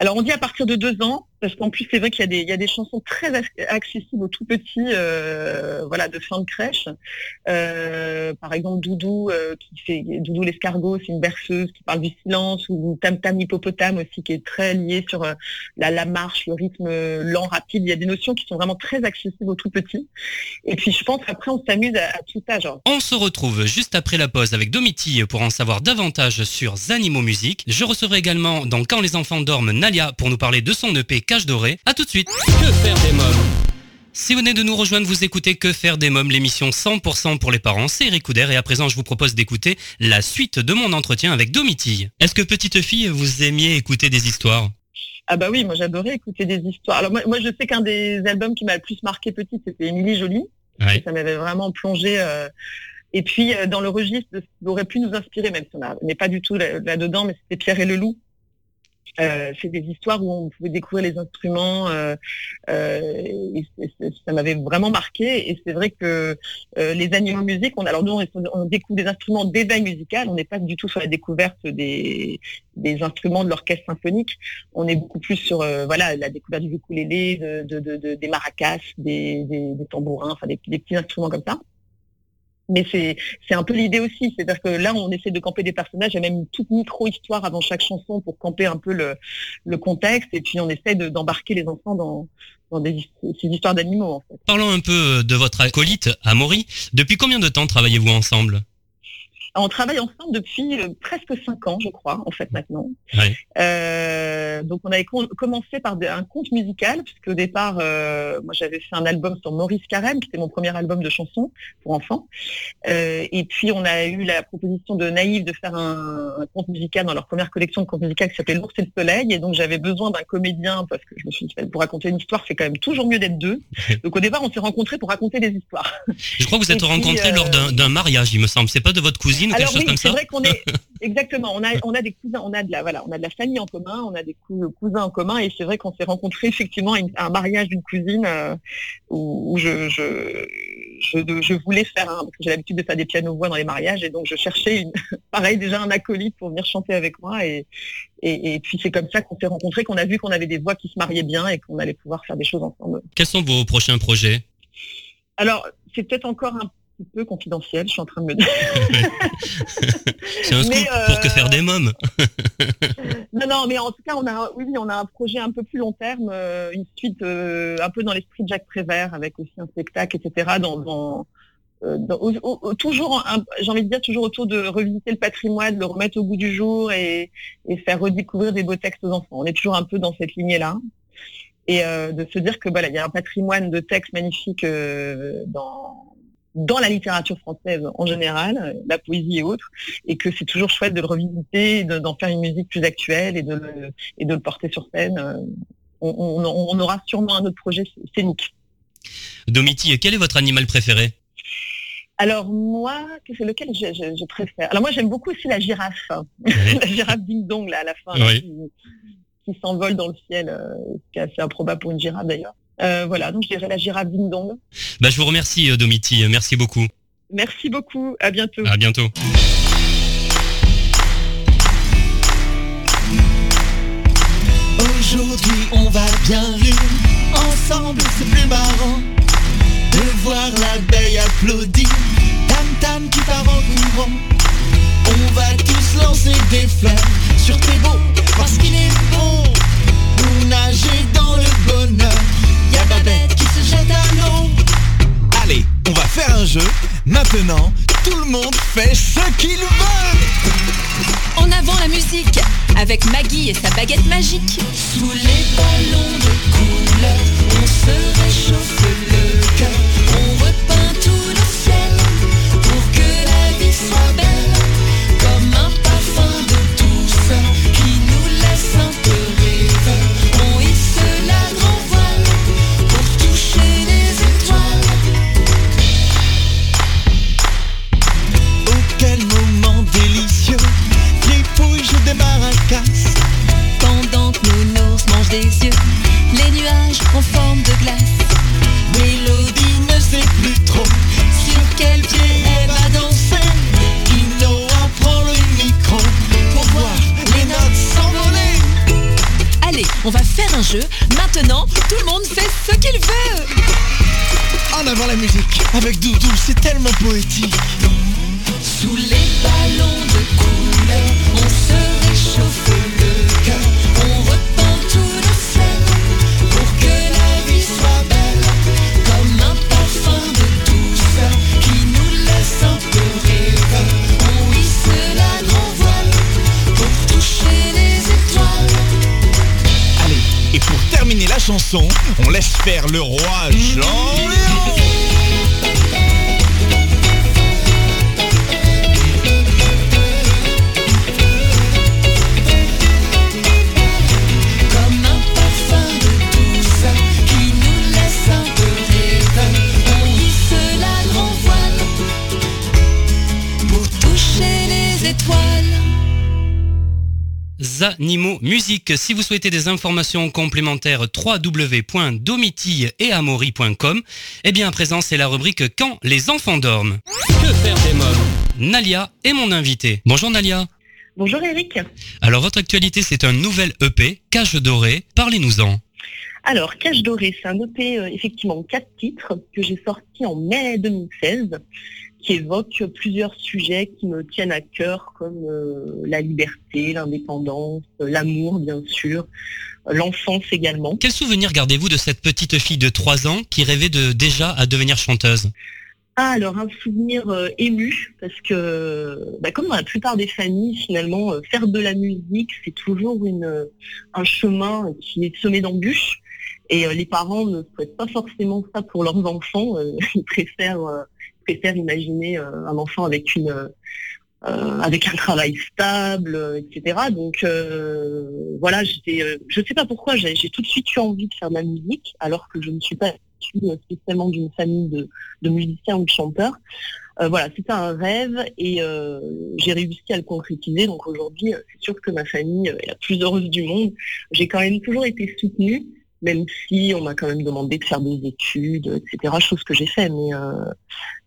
Speaker 9: Alors on dit à partir de deux ans, parce qu'en plus c'est vrai qu'il y a des, il y a des chansons très ac- accessibles aux tout petits, euh, voilà, de fin de crèche. Euh, par exemple Doudou, euh, qui fait Doudou l'escargot, c'est une berceuse qui parle du silence, ou Tam Tam hippopotame aussi, qui est très lié sur la, marche, le rythme lent, rapide. Il y a des notions qui sont vraiment très accessibles aux tout petits. Et puis je pense qu'après on s'amuse à, tout âge.
Speaker 2: On se retrouve juste après la pause avec Domitille pour en savoir davantage sur Zanimo Musique. Je recevrai également dans Quand les enfants dorment Nalia pour nous parler de son EP Cache Doré. A tout de suite. Que faire des mômes? Si vous venez de nous rejoindre, vous écoutez Que faire des mômes, l'émission 100% pour les parents. C'est Eric Couder et à présent, je vous propose d'écouter la suite de mon entretien avec Domitille. Est-ce que petite fille, vous aimiez écouter des histoires?
Speaker 9: Ah bah oui, moi j'adorais écouter des histoires. Alors moi, moi, je sais qu'un des albums qui m'a le plus marqué petite, c'était Émilie Jolie.
Speaker 2: Ouais.
Speaker 9: Ça m'avait vraiment plongé. euh, Et puis euh, dans le registre qui aurait pu nous inspirer, même si on n'est pas du tout là- là-dedans, mais c'était Pierre et le loup. Euh, c'est des histoires où on pouvait découvrir les instruments. euh, euh, ça m'avait vraiment marqué. Et c'est vrai que les animaux musiques, on, alors nous on, découvre des instruments d'éveil musical. On n'est pas du tout sur la découverte des, des instruments de l'orchestre symphonique. On est beaucoup plus sur voilà la découverte du ukulélé, de, de- de- de- des maracas, des, tambourins, enfin des petits instruments comme ça. Mais c'est un peu l'idée aussi, c'est-à-dire que là on essaie de camper des personnages, il y a même une toute micro-histoire avant chaque chanson pour camper un peu le, contexte, et puis on essaie de- d'embarquer les enfants dans, ces histoires d'animaux.
Speaker 2: Parlons un peu de votre acolyte, Amaury. Depuis combien de temps travaillez-vous ensemble?
Speaker 9: On travaille ensemble depuis euh, presque cinq ans, je crois, en fait, maintenant. Euh, donc, on avait com- commencé par un conte musical, puisque au départ, euh, moi, j'avais fait un album sur Maurice Carême, qui était mon premier album de chansons pour enfants. Euh, et puis, on a eu la proposition de Naïve de faire un, un conte musical dans leur première collection de contes musicaux qui s'appelait L'ours et le soleil. Et donc, j'avais besoin d'un comédien, parce que je me suis dit, pour raconter une histoire, c'est quand même toujours mieux d'être deux. Donc, au départ, on s'est rencontrés pour raconter des histoires.
Speaker 2: Je crois que vous êtes
Speaker 9: Et
Speaker 2: rencontrés lors d'un d'un mariage, il me semble. C'est pas de votre cousine ou quelque
Speaker 9: Alors
Speaker 2: chose
Speaker 9: oui,
Speaker 2: comme
Speaker 9: c'est vrai qu'on est exactement. On a on a des cousins, on a de la voilà, on a de la famille en commun, on a des cou- cousins en commun et c'est vrai qu'on s'est rencontrés effectivement à, une- à un mariage d'une cousine euh, où, où je, je je je voulais faire un parce que j'ai l'habitude de faire des pianos voix dans les mariages et donc je cherchais une pareil déjà un acolyte pour venir chanter avec moi et et, et puis c'est comme ça qu'on s'est rencontrés, qu'on a vu qu'on avait des voix qui se mariaient bien et qu'on allait pouvoir faire des choses ensemble.
Speaker 2: Quels sont vos prochains projets?
Speaker 9: Alors c'est peut-être encore un petit peu confidentiel, je suis en train de me dire.
Speaker 2: C'est un scoop
Speaker 9: euh,
Speaker 2: pour que faire des mômes.
Speaker 9: Non, non, mais en tout cas, on a, oui, on a un projet un peu plus long terme, euh, une suite euh, un peu dans l'esprit de Jacques Prévert, avec aussi un spectacle, etc. Dans, dans, euh, dans- au- au- au- toujours, j'ai envie de dire toujours autour de revisiter le patrimoine, de le remettre au goût du jour et, et faire redécouvrir des beaux textes aux enfants. On est toujours un peu dans cette lignée-là. Et euh, de se dire que voilà, il y a un patrimoine de textes magnifiques euh, dans dans la littérature française en général, euh, la poésie et autres, et que c'est toujours chouette de le revisiter, de- d'en faire une musique plus actuelle et de le, et de le porter sur scène. Euh, On, on- on aura sûrement un autre projet scénique.
Speaker 2: Domiti, quel est votre animal préféré?
Speaker 9: Alors moi, que c'est lequel je, je- je préfère? Alors moi j'aime beaucoup aussi la girafe.
Speaker 2: Oui.
Speaker 9: la girafe ding dong là à la fin,
Speaker 2: Oui.
Speaker 9: qui, qui s'envole dans le ciel, euh, ce qui est assez improbable pour une girafe d'ailleurs. Euh, voilà, donc je dirais la girafe ding dong.
Speaker 2: bah, Je vous remercie, euh, Domiti. Merci beaucoup.
Speaker 9: Merci beaucoup, à bientôt.
Speaker 2: À bientôt.
Speaker 6: Aujourd'hui on va bien rire Ensemble c'est plus marrant De voir l'abeille applaudir Tam tam qui part en courant On va tous lancer des fleurs Sur tes beaux parce qu'il est bon Pour nager dans le bonheur Y'a Babette qui se jette à l'eau. Allez, on va faire un jeu. Maintenant, tout le monde fait ce qu'il veut.
Speaker 10: En avant la musique avec Maggie et sa baguette magique.
Speaker 6: Sous les ballons de couleur, on se réchauffe le cœur, on repeint tout le ciel pour que la vie soit belle, un
Speaker 10: jeu. Maintenant, tout le monde fait ce qu'il veut.
Speaker 6: En avant la musique, avec Doudou, c'est tellement poétique. Sous les ballons de couleur, terminer la chanson, on laisse faire le roi Jean-Léon.
Speaker 2: Zanimo Musique. Si vous souhaitez des informations complémentaires, www.domiti-et-amaury.com. Eh bien, à présent, c'est la rubrique Quand les enfants dorment.
Speaker 11: Que faire des mômes?
Speaker 2: Nalia est mon invité. Bonjour Nalia.
Speaker 9: Bonjour Eric.
Speaker 2: Alors, votre actualité, c'est un nouvel EP, Cage dorée. Parlez-nous-en.
Speaker 9: Alors, Cache Doré, c'est un EP, euh, effectivement, quatre titres que j'ai sorti en mai 2016, qui évoquent plusieurs sujets qui me tiennent à cœur, comme euh, la liberté, l'indépendance, l'amour, bien sûr, l'enfance également.
Speaker 2: Quel souvenir gardez-vous de cette petite fille de 3 ans qui rêvait de déjà à devenir chanteuse?
Speaker 12: Ah, alors un souvenir euh, ému, parce que bah, comme dans la plupart des familles, finalement, euh, faire de la musique, c'est toujours une, un chemin qui est semé d'embûches. Et les parents ne souhaitent pas forcément ça pour leurs enfants. ils préfèrent, euh, préfèrent imaginer euh, un enfant avec une euh, avec un travail stable, euh, etc. Donc euh, voilà, j'étais, euh, je sais pas pourquoi, j'ai tout de suite eu envie de faire de la musique, alors que je ne suis pas euh, spécialement d'une famille de, de musiciens ou de chanteurs. Euh, voilà, c'était un rêve et euh, j'ai réussi à le concrétiser. Donc aujourd'hui, euh, c'est sûr que ma famille euh, est la plus heureuse du monde. J'ai quand même toujours été soutenue, même si on m'a quand même demandé de faire des études, etc. Chose que j'ai fait, mais euh,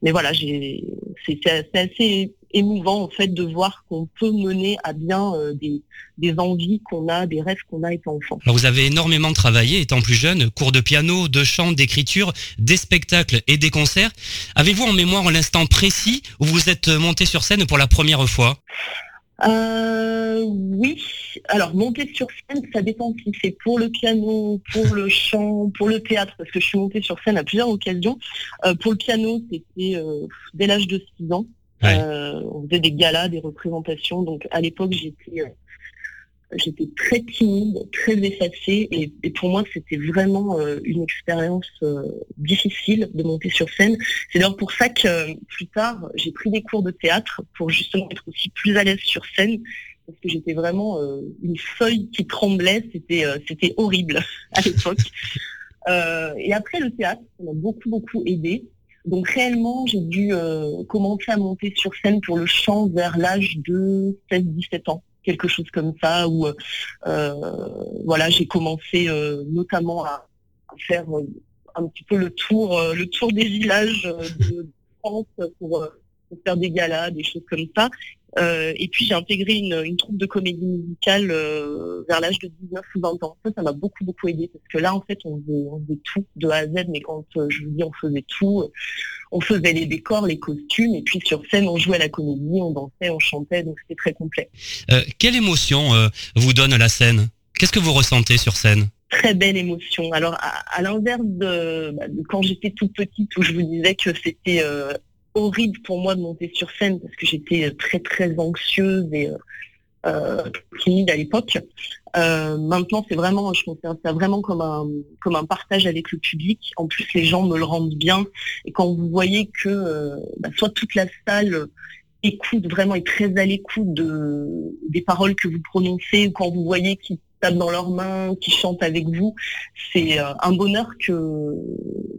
Speaker 12: mais voilà, c'est assez émouvant en fait de voir qu'on peut mener à bien euh, des, des envies qu'on a, des rêves qu'on a étant enfant.
Speaker 2: Alors vous avez énormément travaillé étant plus jeune, cours de piano, de chant, d'écriture, des spectacles et des concerts. Avez-vous en mémoire l'instant précis où vous êtes monté sur scène pour la première fois?
Speaker 12: Euh, oui, alors monter sur scène, ça dépend si c'est pour le piano, pour le chant, pour le théâtre, parce que je suis montée sur scène à plusieurs occasions. Euh, pour le piano, c'était euh, dès l'âge de 6 ans.
Speaker 2: Ouais.
Speaker 12: Euh, on faisait des galas, des représentations, donc à l'époque j'étais euh, j'étais très timide, très effacée, et, pour moi c'était vraiment euh, une expérience euh, difficile de monter sur scène. C'est d'ailleurs pour ça que euh, plus tard j'ai pris des cours de théâtre pour justement être aussi plus à l'aise sur scène, parce que j'étais vraiment une feuille qui tremblait, c'était horrible à l'époque. Et après le théâtre, ça m'a beaucoup beaucoup aidé. Donc réellement, j'ai dû commencer à monter sur scène pour le chant vers l'âge de 16-17 ans, quelque chose comme ça, où euh, voilà, j'ai commencé euh, notamment à, faire euh, un petit peu le tour, euh, le tour des villages euh, de France euh, pour faire des galas, des choses comme ça. Euh, et puis j'ai intégré une, une troupe de comédie musicale euh, vers l'âge de 19 ou 20 ans. Ça, ça m'a beaucoup beaucoup aidé parce que là en fait on faisait, on faisait tout de A à Z, mais quand euh, je vous dis on faisait tout, on faisait les décors, les costumes, et puis sur scène on jouait à la comédie, on dansait, on chantait, donc c'était très complet.
Speaker 2: Quelle émotion vous donne la scène? Qu'est-ce que vous ressentez sur scène?
Speaker 12: Très belle émotion. Alors, à, à l'inverse de, bah, de quand j'étais toute petite, où je vous disais que c'était euh, horrible pour moi de monter sur scène parce que j'étais très très anxieuse et euh, euh, timide à l'époque. Euh, maintenant, c'est vraiment, je considère ça vraiment comme un comme un partage avec le public. En plus, les gens me le rendent bien. Et quand vous voyez que euh, bah, soit toute la salle écoute vraiment est très à l'écoute de des paroles que vous prononcez, ou quand vous voyez qu'ils tapent dans leurs mains, qu'ils chantent avec vous, c'est euh, un bonheur que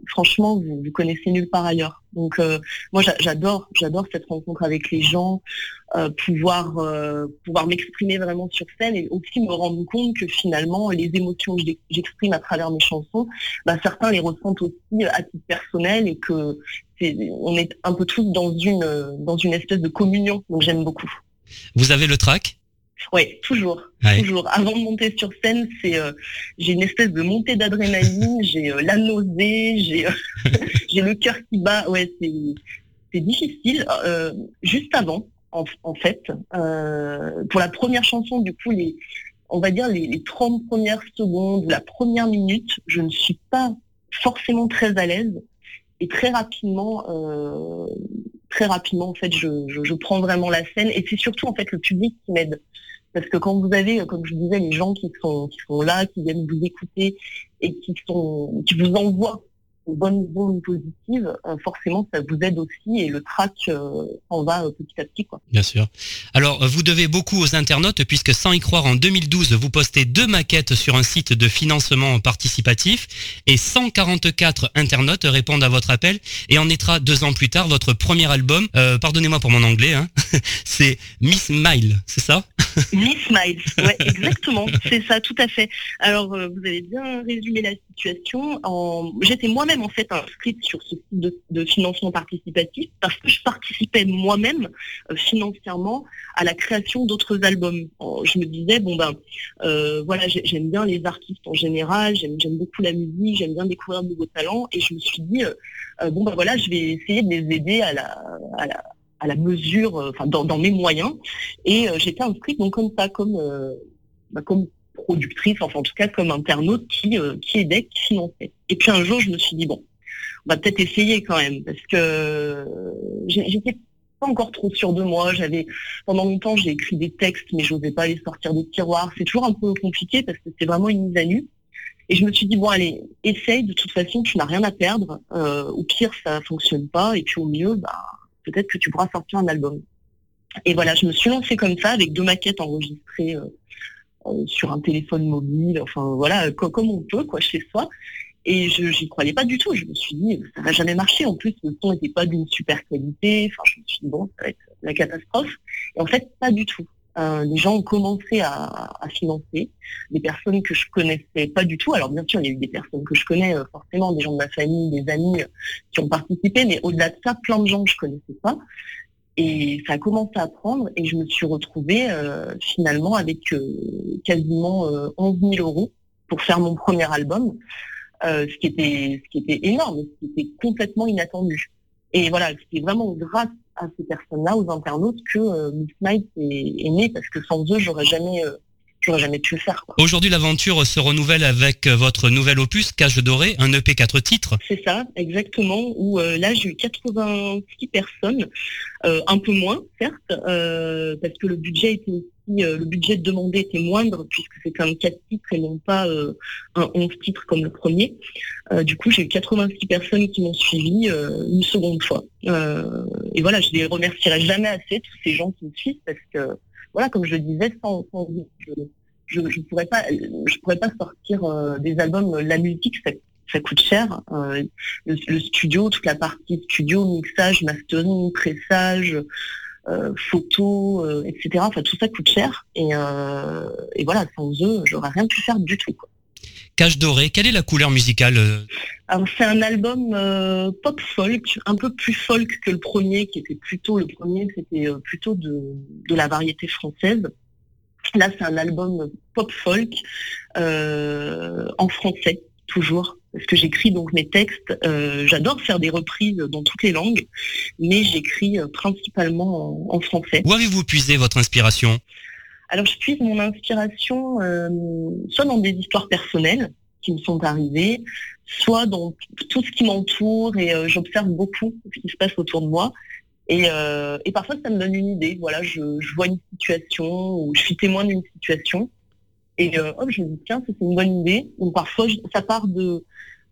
Speaker 12: franchement vous, vous connaissez nulle part ailleurs. Donc euh, moi j'a- j'adore, j'adore cette rencontre avec les gens, euh, pouvoir pouvoir m'exprimer vraiment sur scène et aussi me rendre compte que finalement les émotions que j'ex- j'exprime à travers mes chansons, bah, certains les ressentent aussi à titre personnel et que on est un peu tous dans une dans une espèce de communion. Donc j'aime beaucoup.
Speaker 2: Vous avez le trac?
Speaker 12: Oui, toujours,
Speaker 2: Ouais.
Speaker 12: toujours. Avant de monter sur scène, c'est euh, j'ai une espèce de montée d'adrénaline, j'ai euh, la nausée, j'ai euh, j'ai le cœur qui bat. Ouais, c'est c'est difficile. Euh, juste avant, en, en fait, euh, pour la première chanson, du coup, les on va dire les, les 30 premières secondes ou la première minute, je ne suis pas forcément très à l'aise et très rapidement, euh, très rapidement en fait, je, je, je prends vraiment la scène et c'est surtout en fait le public qui m'aide parce que quand vous avez, comme je disais, les gens qui sont là, qui viennent vous écouter et qui vous envoient une bonne ondes positives, euh, forcément ça vous aide aussi et le track euh, en va euh, petit à petit quoi.
Speaker 2: Bien sûr. Alors, vous devez beaucoup aux internautes puisque sans y croire, en 2012, vous postez deux maquettes sur un site de financement participatif et 144 internautes répondent à votre appel et en naîtra deux ans plus tard votre premier album. Euh, Pardonnez-moi pour mon anglais, hein. c'est Miss Mile, c'est ça?
Speaker 12: Miss Miles, ouais, exactement, c'est ça, tout à fait. Alors, euh, vous avez bien résumé la situation. En... J'étais moi-même en fait inscrite sur ce site de, financement participatif parce que je participais moi-même euh, financièrement à la création d'autres albums. Je me disais bon ben euh, voilà, j'ai- j'aime bien les artistes en général, j'aime beaucoup la musique, j'aime bien découvrir de nouveaux talents et je me suis dit euh, bon ben voilà, je vais essayer de les aider à la à la, à la mesure, enfin dans, mes moyens. Et j'étais inscrite donc comme ça, comme bah, comme productrice, enfin en tout cas comme internaute qui euh, qui aidait, qui. Et puis un jour, je me suis dit bon, on va peut-être essayer quand même, parce que j'ai- j'étais pas encore trop sûre de moi. J'avais pendant longtemps j'ai écrit des textes, mais j'osais pas les sortir des tiroirs. C'est toujours un peu compliqué parce que c'est vraiment une mise à nu. Et je me suis dit bon allez, essaye. De toute façon, tu n'as rien à perdre. Euh, au pire, ça fonctionne pas, et puis au mieux, bah, peut-être que tu pourras sortir un album. Et voilà, je me suis lancée comme ça avec deux maquettes enregistrées euh, euh, sur un téléphone mobile. Enfin voilà, co- comme on peut quoi chez soi. Et je j'y croyais pas du tout. Je me suis dit, ça va jamais marcher. En plus, le son n'était pas d'une super qualité. Enfin, je me suis dit, bon, ça va être la catastrophe. Et en fait, pas du tout. Euh, les gens ont commencé à, financer, des personnes que je connaissais pas du tout. Alors bien sûr, il y a eu des personnes que je connais, euh, forcément, des gens de ma famille, des amis euh, qui ont participé, mais au-delà de ça, plein de gens que je connaissais pas. Et ça a commencé à prendre et je me suis retrouvée euh, finalement avec euh, quasiment euh, 11 000 euros pour faire mon premier album euh, ce qui était ce qui était énorme, ce qui était complètement inattendu. Et voilà, c'était vraiment grâce à ces personnes-là, aux internautes, que euh, Miss Night est, est né, parce que sans eux, j'aurais jamais euh, j'aurais jamais pu le faire. quoi.
Speaker 2: Aujourd'hui, l'aventure se renouvelle avec votre nouvel opus, Cage Doré, un EP 4 titres.
Speaker 12: C'est ça, exactement. Où euh, là, j'ai eu 86 personnes, euh, un peu moins, certes, euh, parce que le budget était aussi, euh, le budget demandé était moindre puisque c'était un 4 titres et non pas euh, un 11 titres comme le premier. Euh, du coup, j'ai eu 86 personnes qui m'ont suivi euh, une seconde fois. Euh, et voilà, je les remercierai jamais assez tous ces gens qui me suivent parce que voilà, comme je le disais, sans, sans je, je, je pourrais pas, je pourrais pas sortir euh, des albums. La musique, ça ça coûte cher. Euh, le, le studio, toute la partie studio, mixage, mastering, pressage, euh, photo, euh, etc. Enfin, tout ça coûte cher. Et, euh, et voilà, sans eux, j'aurais rien pu faire du tout. Quoi.
Speaker 2: Cage Doré, quelle est la couleur musicale euh,
Speaker 12: Alors, c'est un album euh, pop folk, un peu plus folk que le premier, qui était plutôt, le premier, c'était euh, plutôt de, de la variété française. Là, c'est un album pop folk euh, en français, toujours. Parce que j'écris donc mes textes. euh, J'adore faire des reprises dans toutes les langues, mais j'écris euh, principalement en, en français.
Speaker 2: Où avez-vous puisé votre inspiration?
Speaker 12: Alors, je puise mon inspiration euh, soit dans des histoires personnelles qui me sont arrivées, soit dans tout ce qui m'entoure et j'observe beaucoup ce qui se passe autour de moi. Et, euh, et parfois, ça me donne une idée. Voilà, je, je vois une situation ou je suis témoin d'une situation et euh, hop, je me dis tiens, ça, c'est une bonne idée. Ou parfois, ça part de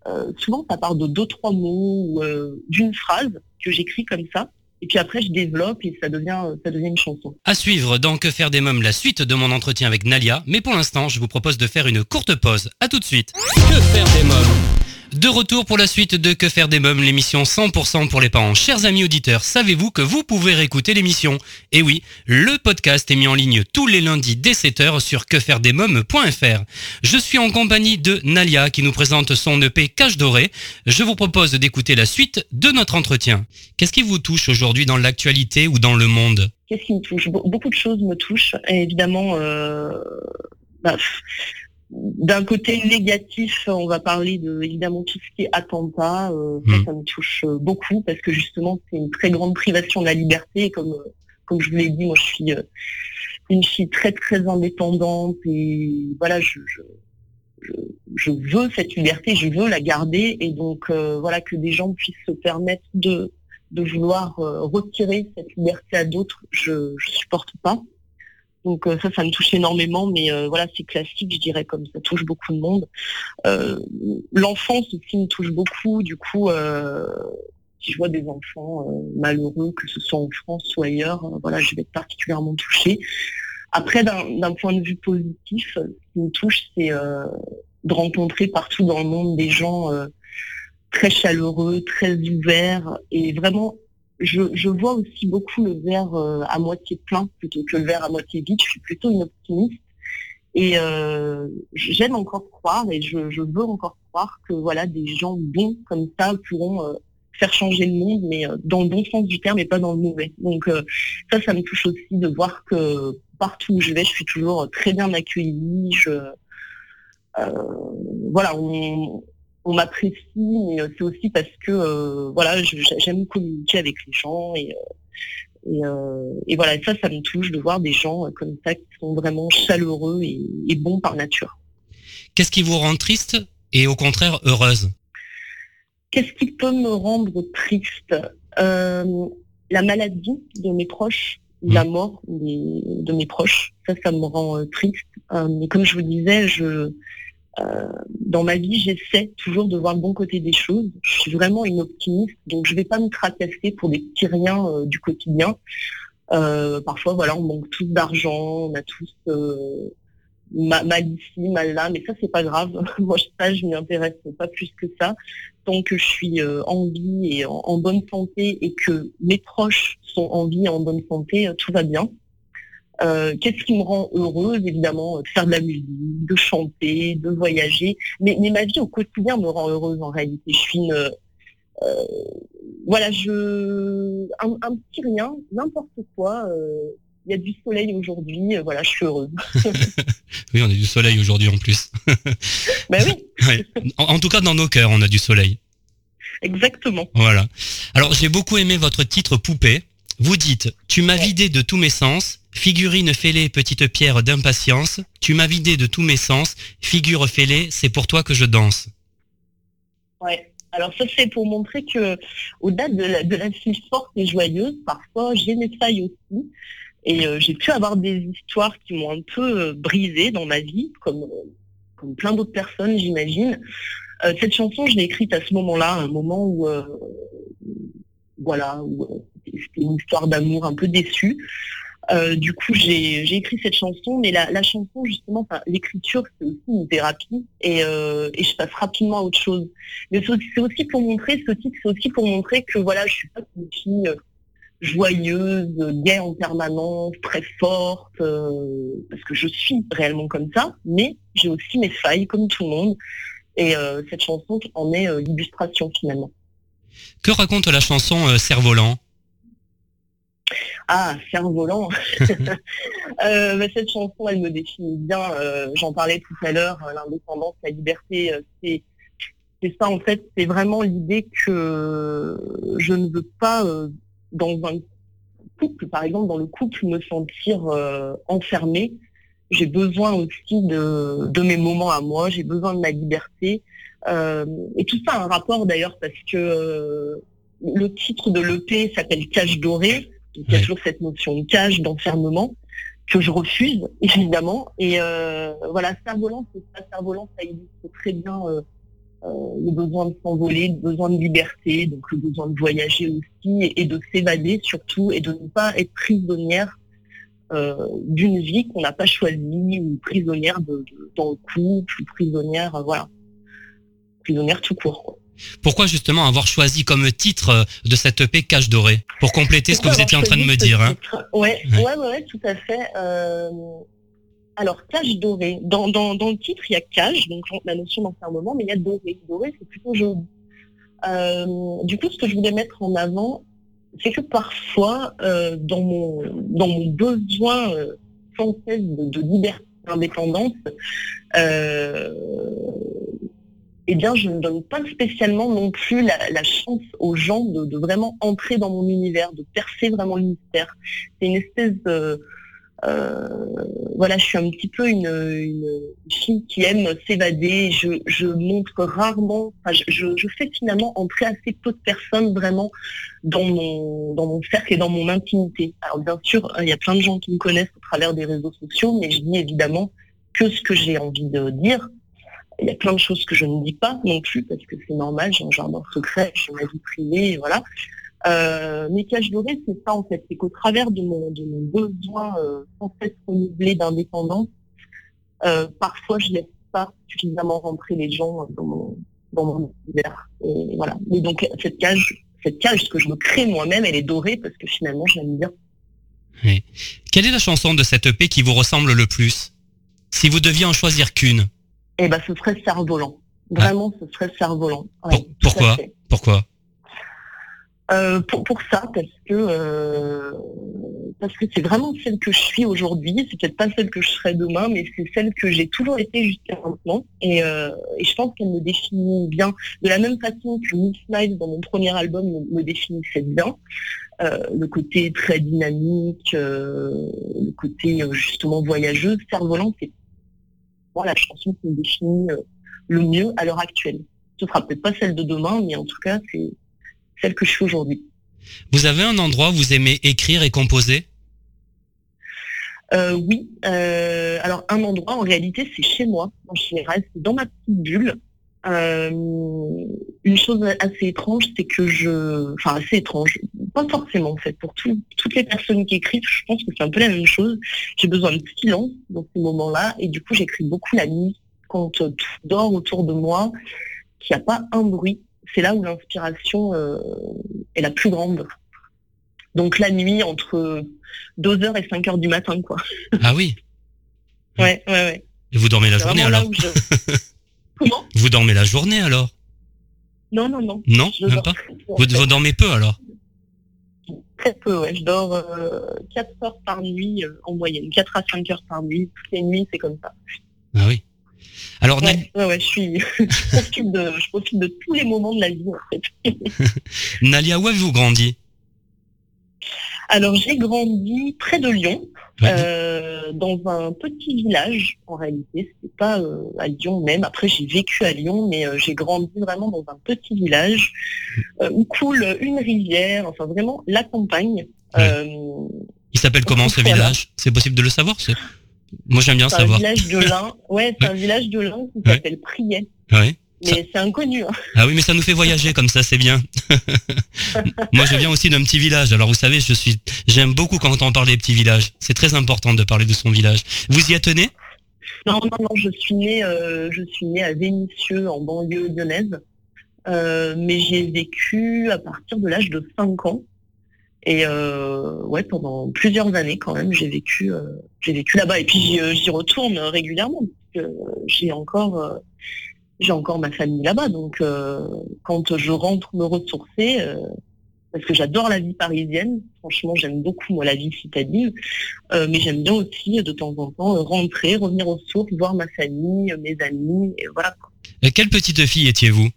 Speaker 12: euh, souvent, ça part de deux trois mots ou euh, d'une phrase que j'écris comme ça. Et puis après, je développe et ça devient ça devient une chanson.
Speaker 2: À suivre dans Que faire des mômes, la suite de mon entretien avec Nalia. Mais pour l'instant, je vous propose de faire une courte pause. À tout de suite. Que faire des mômes? De retour pour la suite de Que faire des mômes, l'émission 100% pour les parents. Chers amis auditeurs, savez-vous que vous pouvez réécouter l'émission Et oui, le podcast est mis en ligne tous les lundis dès 7h sur quefairedesmômes.fr. Je suis en compagnie de Nalia qui nous présente son EP Cache Doré. Je vous propose d'écouter la suite de notre entretien. Qu'est-ce qui vous touche aujourd'hui dans l'actualité ou dans le monde?
Speaker 12: Qu'est-ce qui me touche? Be- Beaucoup de choses me touchent. Et évidemment, euh, bah, d'un côté négatif, on va parler de évidemment tout ce qui est attentat. euh, ça,
Speaker 2: Mm.
Speaker 12: ça me touche euh, beaucoup parce que justement, c'est une très grande privation de la liberté. Et comme euh, comme je vous l'ai dit, moi, je suis euh, une fille très très indépendante et voilà, je, je je, je veux cette liberté, je veux la garder et donc euh, voilà que des gens puissent se permettre de de vouloir euh, retirer cette liberté à d'autres, je je supporte pas. Donc euh, ça, ça me touche énormément, mais euh, voilà, c'est classique, je dirais, comme ça touche beaucoup de monde. Euh, L'enfance aussi me touche beaucoup, du coup, si je vois des enfants malheureux, que ce soit en France ou ailleurs, voilà, je vais être particulièrement touchée. Après, d'un point de vue positif, ce qui me touche, c'est de rencontrer partout dans le monde des gens très chaleureux, très ouverts et vraiment je, je vois aussi beaucoup le verre euh, à moitié plein plutôt que le verre à moitié vide. Je suis plutôt une optimiste et euh, j'aime encore croire et je, veux encore croire que voilà des gens bons comme ça pourront euh, faire changer le monde, mais dans le bon sens du terme et pas dans le mauvais. Donc ça, ça me touche aussi de voir que partout où je vais, je suis toujours très bien accueillie. Voilà, on m'apprécie, mais c'est aussi parce que euh, voilà, j'aime communiquer avec les gens et, euh, et, euh, et voilà, ça, ça me touche de voir des gens comme ça qui sont vraiment chaleureux et, et bons par nature.
Speaker 2: Qu'est-ce qui vous rend triste et au contraire heureuse?
Speaker 12: Qu'est-ce qui peut me rendre triste? Euh, La maladie de mes proches, la mort des- de mes proches. Ça, ça me rend triste. Euh, mais comme je vous disais, je, euh, dans ma vie, j'essaie toujours de voir le bon côté des choses. Je suis vraiment une optimiste, donc je vais pas me tracasser pour des petits riens euh, du quotidien. Euh, parfois, voilà, on manque tous d'argent, on a tous euh, ma- mal ici, mal là, mais ça c'est pas grave. Moi, ça, je m'y intéresse pas plus que ça. Tant que je suis en vie et en, bonne santé et que mes proches sont en vie et en bonne santé, tout va bien. Euh, Qu'est-ce qui me rend heureuse Évidemment, euh, de faire de la musique, de chanter, de voyager. Mais, mais ma vie au quotidien me rend heureuse en réalité. Je suis une, euh, voilà, je un, un petit rien, n'importe quoi. euh, Il y a du soleil aujourd'hui. euh, voilà, je suis heureuse.
Speaker 2: Oui, on a du soleil aujourd'hui en plus.
Speaker 12: ben oui,
Speaker 2: Ouais. En, en tout cas, dans nos cœurs, on a du soleil.
Speaker 12: exactement.
Speaker 2: Voilà. Alors, j'ai beaucoup aimé votre titre Poupée. Vous dites, tu m'as vidé de tous mes sens, figurine fêlée, petite pierre d'impatience, tu m'as vidé de tous mes sens, figure fêlée, c'est pour toi que je danse.
Speaker 12: Ouais. Alors ça c'est pour montrer que au-delà de la, de la fille forte et joyeuse, parfois j'ai mes failles aussi. Et euh, j'ai pu avoir des histoires qui m'ont un peu euh, brisée dans ma vie, comme, euh, comme plein d'autres personnes, j'imagine. Euh, cette chanson, je l'ai écrite à ce moment-là, un moment où, voilà, où euh, c'était une histoire d'amour un peu déçue. Euh, du coup, j'ai écrit cette chanson, mais la, chanson, justement, l'écriture, c'est aussi une thérapie, et, euh, et je passe rapidement à autre chose. Mais c'est aussi- pour montrer, c'est aussi pour montrer que voilà, je suis pas une fille joyeuse, gaie en permanence, très forte, parce que je suis réellement comme ça, mais j'ai aussi mes failles, comme tout le monde. Et cette chanson en est l'illustration finalement.
Speaker 2: Que raconte la chanson euh, Cerf-Volant?
Speaker 12: Ah, cerf-volant. euh, cette chanson, elle me définit bien. euh, J'en parlais tout à l'heure. L'indépendance, la liberté, c'est ça en fait. C'est vraiment l'idée que je ne veux pas dans un couple, par exemple, dans le couple, me sentir enfermée. J'ai besoin aussi de, de mes moments à moi. J'ai besoin de ma liberté. Euh, et tout ça a un rapport d'ailleurs parce que euh, le titre de l'EP s'appelle Cage dorée. Donc, il y a toujours cette notion de cage, d'enfermement, que je refuse, évidemment. Et euh, voilà, cerf-volant, c'est ça, cerf-volant, ça illustre très bien euh, euh, le besoin de s'envoler, le besoin de liberté, donc le besoin de voyager aussi, et, de s'évader surtout, et de ne pas être prisonnière euh, d'une vie qu'on n'a pas choisie, ou prisonnière de, de- dans le couple, ou prisonnière, voilà, prisonnière tout court. quoi.
Speaker 2: Pourquoi justement avoir choisi comme titre euh, de cette EP Cache Doré Pour compléter ce que vous étiez en train de me dire. Hein.
Speaker 12: ouais,
Speaker 2: Ouais.
Speaker 12: ouais, tout à fait. Euh, alors, cage dorée. Dans, dans, dans le titre, il y a cage, donc la notion d'enfermement, mais il y a doré. Doré, c'est plutôt joli. Euh, du coup, ce que je voulais mettre en avant, c'est que parfois, euh, dans, mon, dans mon besoin sans cesse de, de liberté, d'indépendance, euh, eh bien, je ne donne pas spécialement non plus la, chance aux gens de, vraiment entrer dans mon univers, de percer vraiment le mystère. C'est une espèce de... euh, voilà, je suis un petit peu une, fille qui aime s'évader. Je, montre rarement, enfin, je, fais finalement entrer assez peu de personnes vraiment dans mon, dans mon cercle et dans mon intimité. Alors bien sûr, il y a plein de gens qui me connaissent au travers des réseaux sociaux, mais je dis évidemment que ce que j'ai envie de dire. Il y a plein de choses que je ne dis pas non plus parce que c'est normal, j'ai un jardin secret, j'ai ma vie privée, voilà. Euh, mes caches dorées, c'est ça en fait, c'est qu'au travers de mon, de mon besoin euh, sans cesse renouvelé d'indépendance, euh, parfois je laisse pas suffisamment rentrer les gens dans mon, dans mon univers. Et voilà. Et donc cette cage, cette cage, ce que je me crée moi-même, elle est dorée parce que finalement je l'aime bien.
Speaker 2: Quelle est la chanson de cette EP qui vous ressemble le plus? Si vous deviez en choisir qu'une,
Speaker 12: Et ben ce serait cerf-volant. Vraiment, ce serait cerf-volant. Ouais,
Speaker 2: pourquoi pourquoi
Speaker 12: Euh, pour, pour ça, parce que euh, parce que c'est vraiment celle que je suis aujourd'hui. C'est peut-être pas celle que je serai demain, mais c'est celle que j'ai toujours été jusqu'à maintenant. Et, euh, et je pense qu'elle me définit bien, de la même façon que Miss dans mon premier album me, me définissait bien. Le côté très dynamique, le côté justement voyageuse, cerf-volant, c'est moi la chanson qui me définit euh, le mieux à l'heure actuelle. Ce sera peut-être pas celle de demain, mais en tout cas, c'est celle que je suis aujourd'hui.
Speaker 2: Vous avez un endroit où vous aimez écrire et composer?
Speaker 12: Euh, oui. euh, alors un endroit, en réalité, c'est chez moi. En général, c'est dans ma petite bulle. Euh, une chose assez étrange, c'est que je, enfin assez étrange, pas forcément en fait. Pour tout- toutes les personnes qui écrivent, je pense que c'est un peu la même chose. J'ai besoin de silence dans ces moments-là, et du coup, j'écris beaucoup la nuit quand euh, tout dort autour de moi, qu'il n'y a pas un bruit. C'est là où l'inspiration euh, est la plus grande. Donc la nuit entre 2h et 5h du matin, quoi.
Speaker 2: Ah oui.
Speaker 12: Ouais, ouais, ouais.
Speaker 2: Et vous dormez la journée alors
Speaker 12: je- Comment?
Speaker 2: Vous dormez la journée alors?
Speaker 12: Non, non, non.
Speaker 2: Non,
Speaker 12: Je
Speaker 2: même pas.
Speaker 12: peu,
Speaker 2: vous dormez peu alors?
Speaker 12: Très peu, ouais. Je dors euh, 4 heures par nuit euh, en moyenne. 4 à 5 heures par nuit. Toutes les nuits, c'est comme ça.
Speaker 2: Ah oui. Alors,
Speaker 12: Ouais, ouais, ouais, je suis, je profite de, je profite de tous les moments de la vie, en fait.
Speaker 2: Nalia, où avez-vous grandi?
Speaker 12: Alors, j'ai grandi près de Lyon, Euh, dans un petit village, en réalité. C'est pas euh, à Lyon même. Après, j'ai vécu à Lyon, mais euh, j'ai grandi vraiment dans un petit village euh, où coule une rivière. Enfin, vraiment la campagne. Euh,
Speaker 2: Il s'appelle comment ce village? C'est possible de le savoir c'est- Moi j'aime bien
Speaker 12: c'est un
Speaker 2: savoir.
Speaker 12: village de l'Ain. Ouais, c'est un village de l'Ain qui s'appelle Priet.
Speaker 2: Ouais.
Speaker 12: Mais c'est inconnu. hein.
Speaker 2: Ah oui, mais ça nous fait voyager comme ça, c'est bien. Moi, je viens aussi d'un petit village. Alors, vous savez, je suis, j'aime beaucoup quand on parle des petits villages. C'est très important de parler de son village. Vous y tenez
Speaker 12: Non, non, non, je suis née, euh, je suis née à Vénissieux, en banlieue lyonnaise. Euh, mais j'ai vécu à partir de l'âge de 5 ans. Et euh, ouais, pendant plusieurs années quand même, j'ai vécu, euh, j'ai vécu là-bas. Et puis j'y, retourne régulièrement parce que j'ai encore, j'ai encore ma famille là-bas. Donc euh, quand je rentre me ressourcer, euh, parce que j'adore la vie parisienne. Franchement, j'aime beaucoup moi la vie citadine. Euh, mais j'aime bien aussi de temps en temps rentrer, revenir aux sources, voir ma famille, mes amis, et voilà.
Speaker 2: Euh, Quelle petite fille étiez-vous?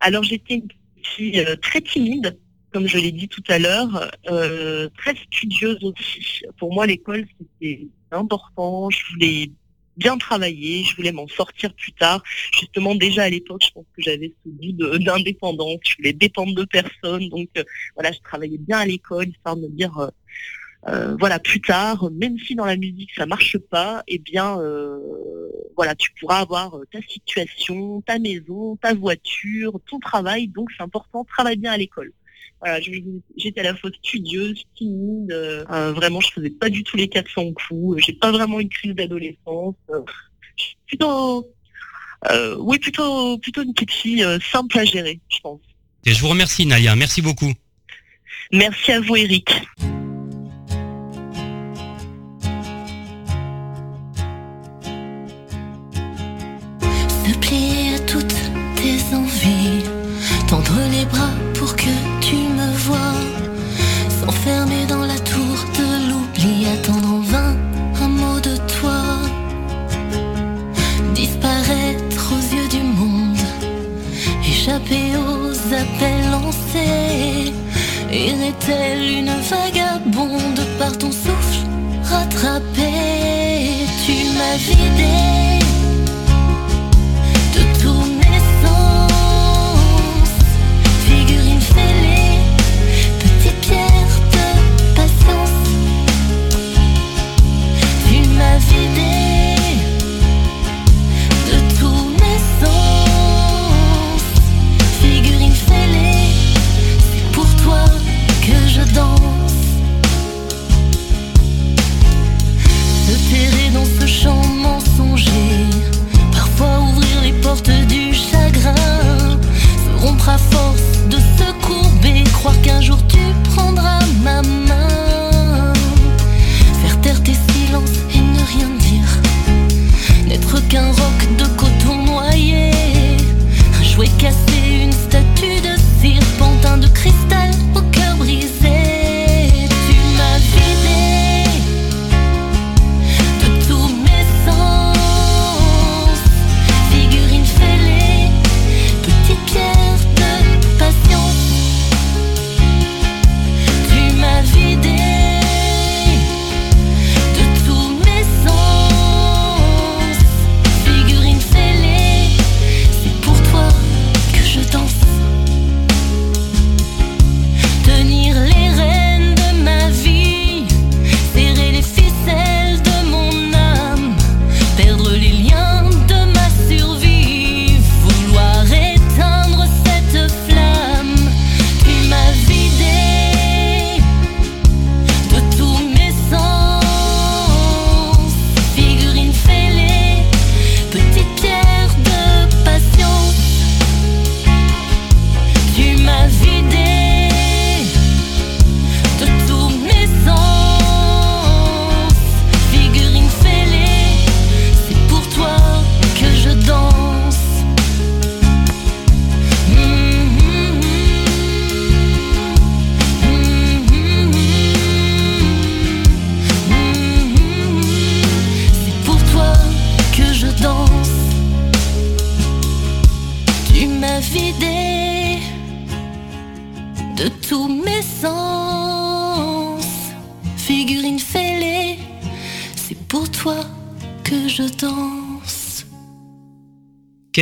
Speaker 12: Alors j'étais une fille très timide, comme je l'ai dit tout à l'heure, très studieuse aussi. Pour moi, l'école c'était important. Je voulais bien travailler, je voulais m'en sortir plus tard. Justement, déjà à l'époque, je pense que j'avais ce goût d'indépendance. Je voulais dépendre de personne, donc euh, voilà, je travaillais bien à l'école, histoire de me dire. euh, euh, voilà, plus tard, même si dans la musique ça marche pas, eh bien, voilà, tu pourras avoir ta situation, ta maison, ta voiture, ton travail. Donc c'est important, travaille bien à l'école. Voilà, j'étais à la fois studieuse, timide. euh, euh, vraiment, je faisais pas du tout les 400 coups. J'ai pas vraiment une crise d'adolescence. euh, je suis plutôt, euh, oui, plutôt, plutôt une petite fille euh, simple à gérer, je pense.
Speaker 2: Et je vous remercie, Nalia. Merci beaucoup.
Speaker 12: Merci à vous, Eric.
Speaker 7: Échapper aux appels lancés, errer telle une vagabonde par ton souffle rattrapé, tu m'as vidé du chagrin. Se rompre à force de se courber Croire qu'un jour tu prendras ma main. Faire taire tes silences et ne rien dire. N'être qu'un roc de coton noyé. Un jouet cassé, une statue de cire Pantin de cristal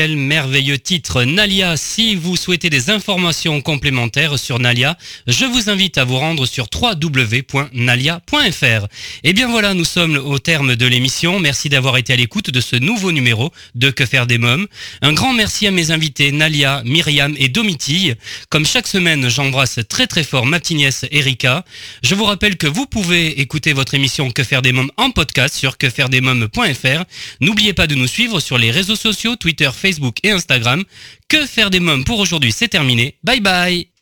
Speaker 2: Quel merveilleux titre Nalia Si vous souhaitez des informations complémentaires sur Nalia, je vous invite à vous rendre sur www.nalia.fr. Et bien voilà, nous sommes au terme de l'émission. Merci d'avoir été à l'écoute de ce nouveau numéro de Que faire des mômes. Un grand merci à mes invités Nalia, Myriam et Domitille. Comme chaque semaine, j'embrasse très très fort ma petite Erika. Je vous rappelle que vous pouvez écouter votre émission Que faire des mômes en podcast sur quefairedesmômes.fr. N'oubliez pas de nous suivre sur les réseaux sociaux Twitter, Facebook et Instagram. Que faire des mômes pour aujourd'hui, c'est terminé. Bye bye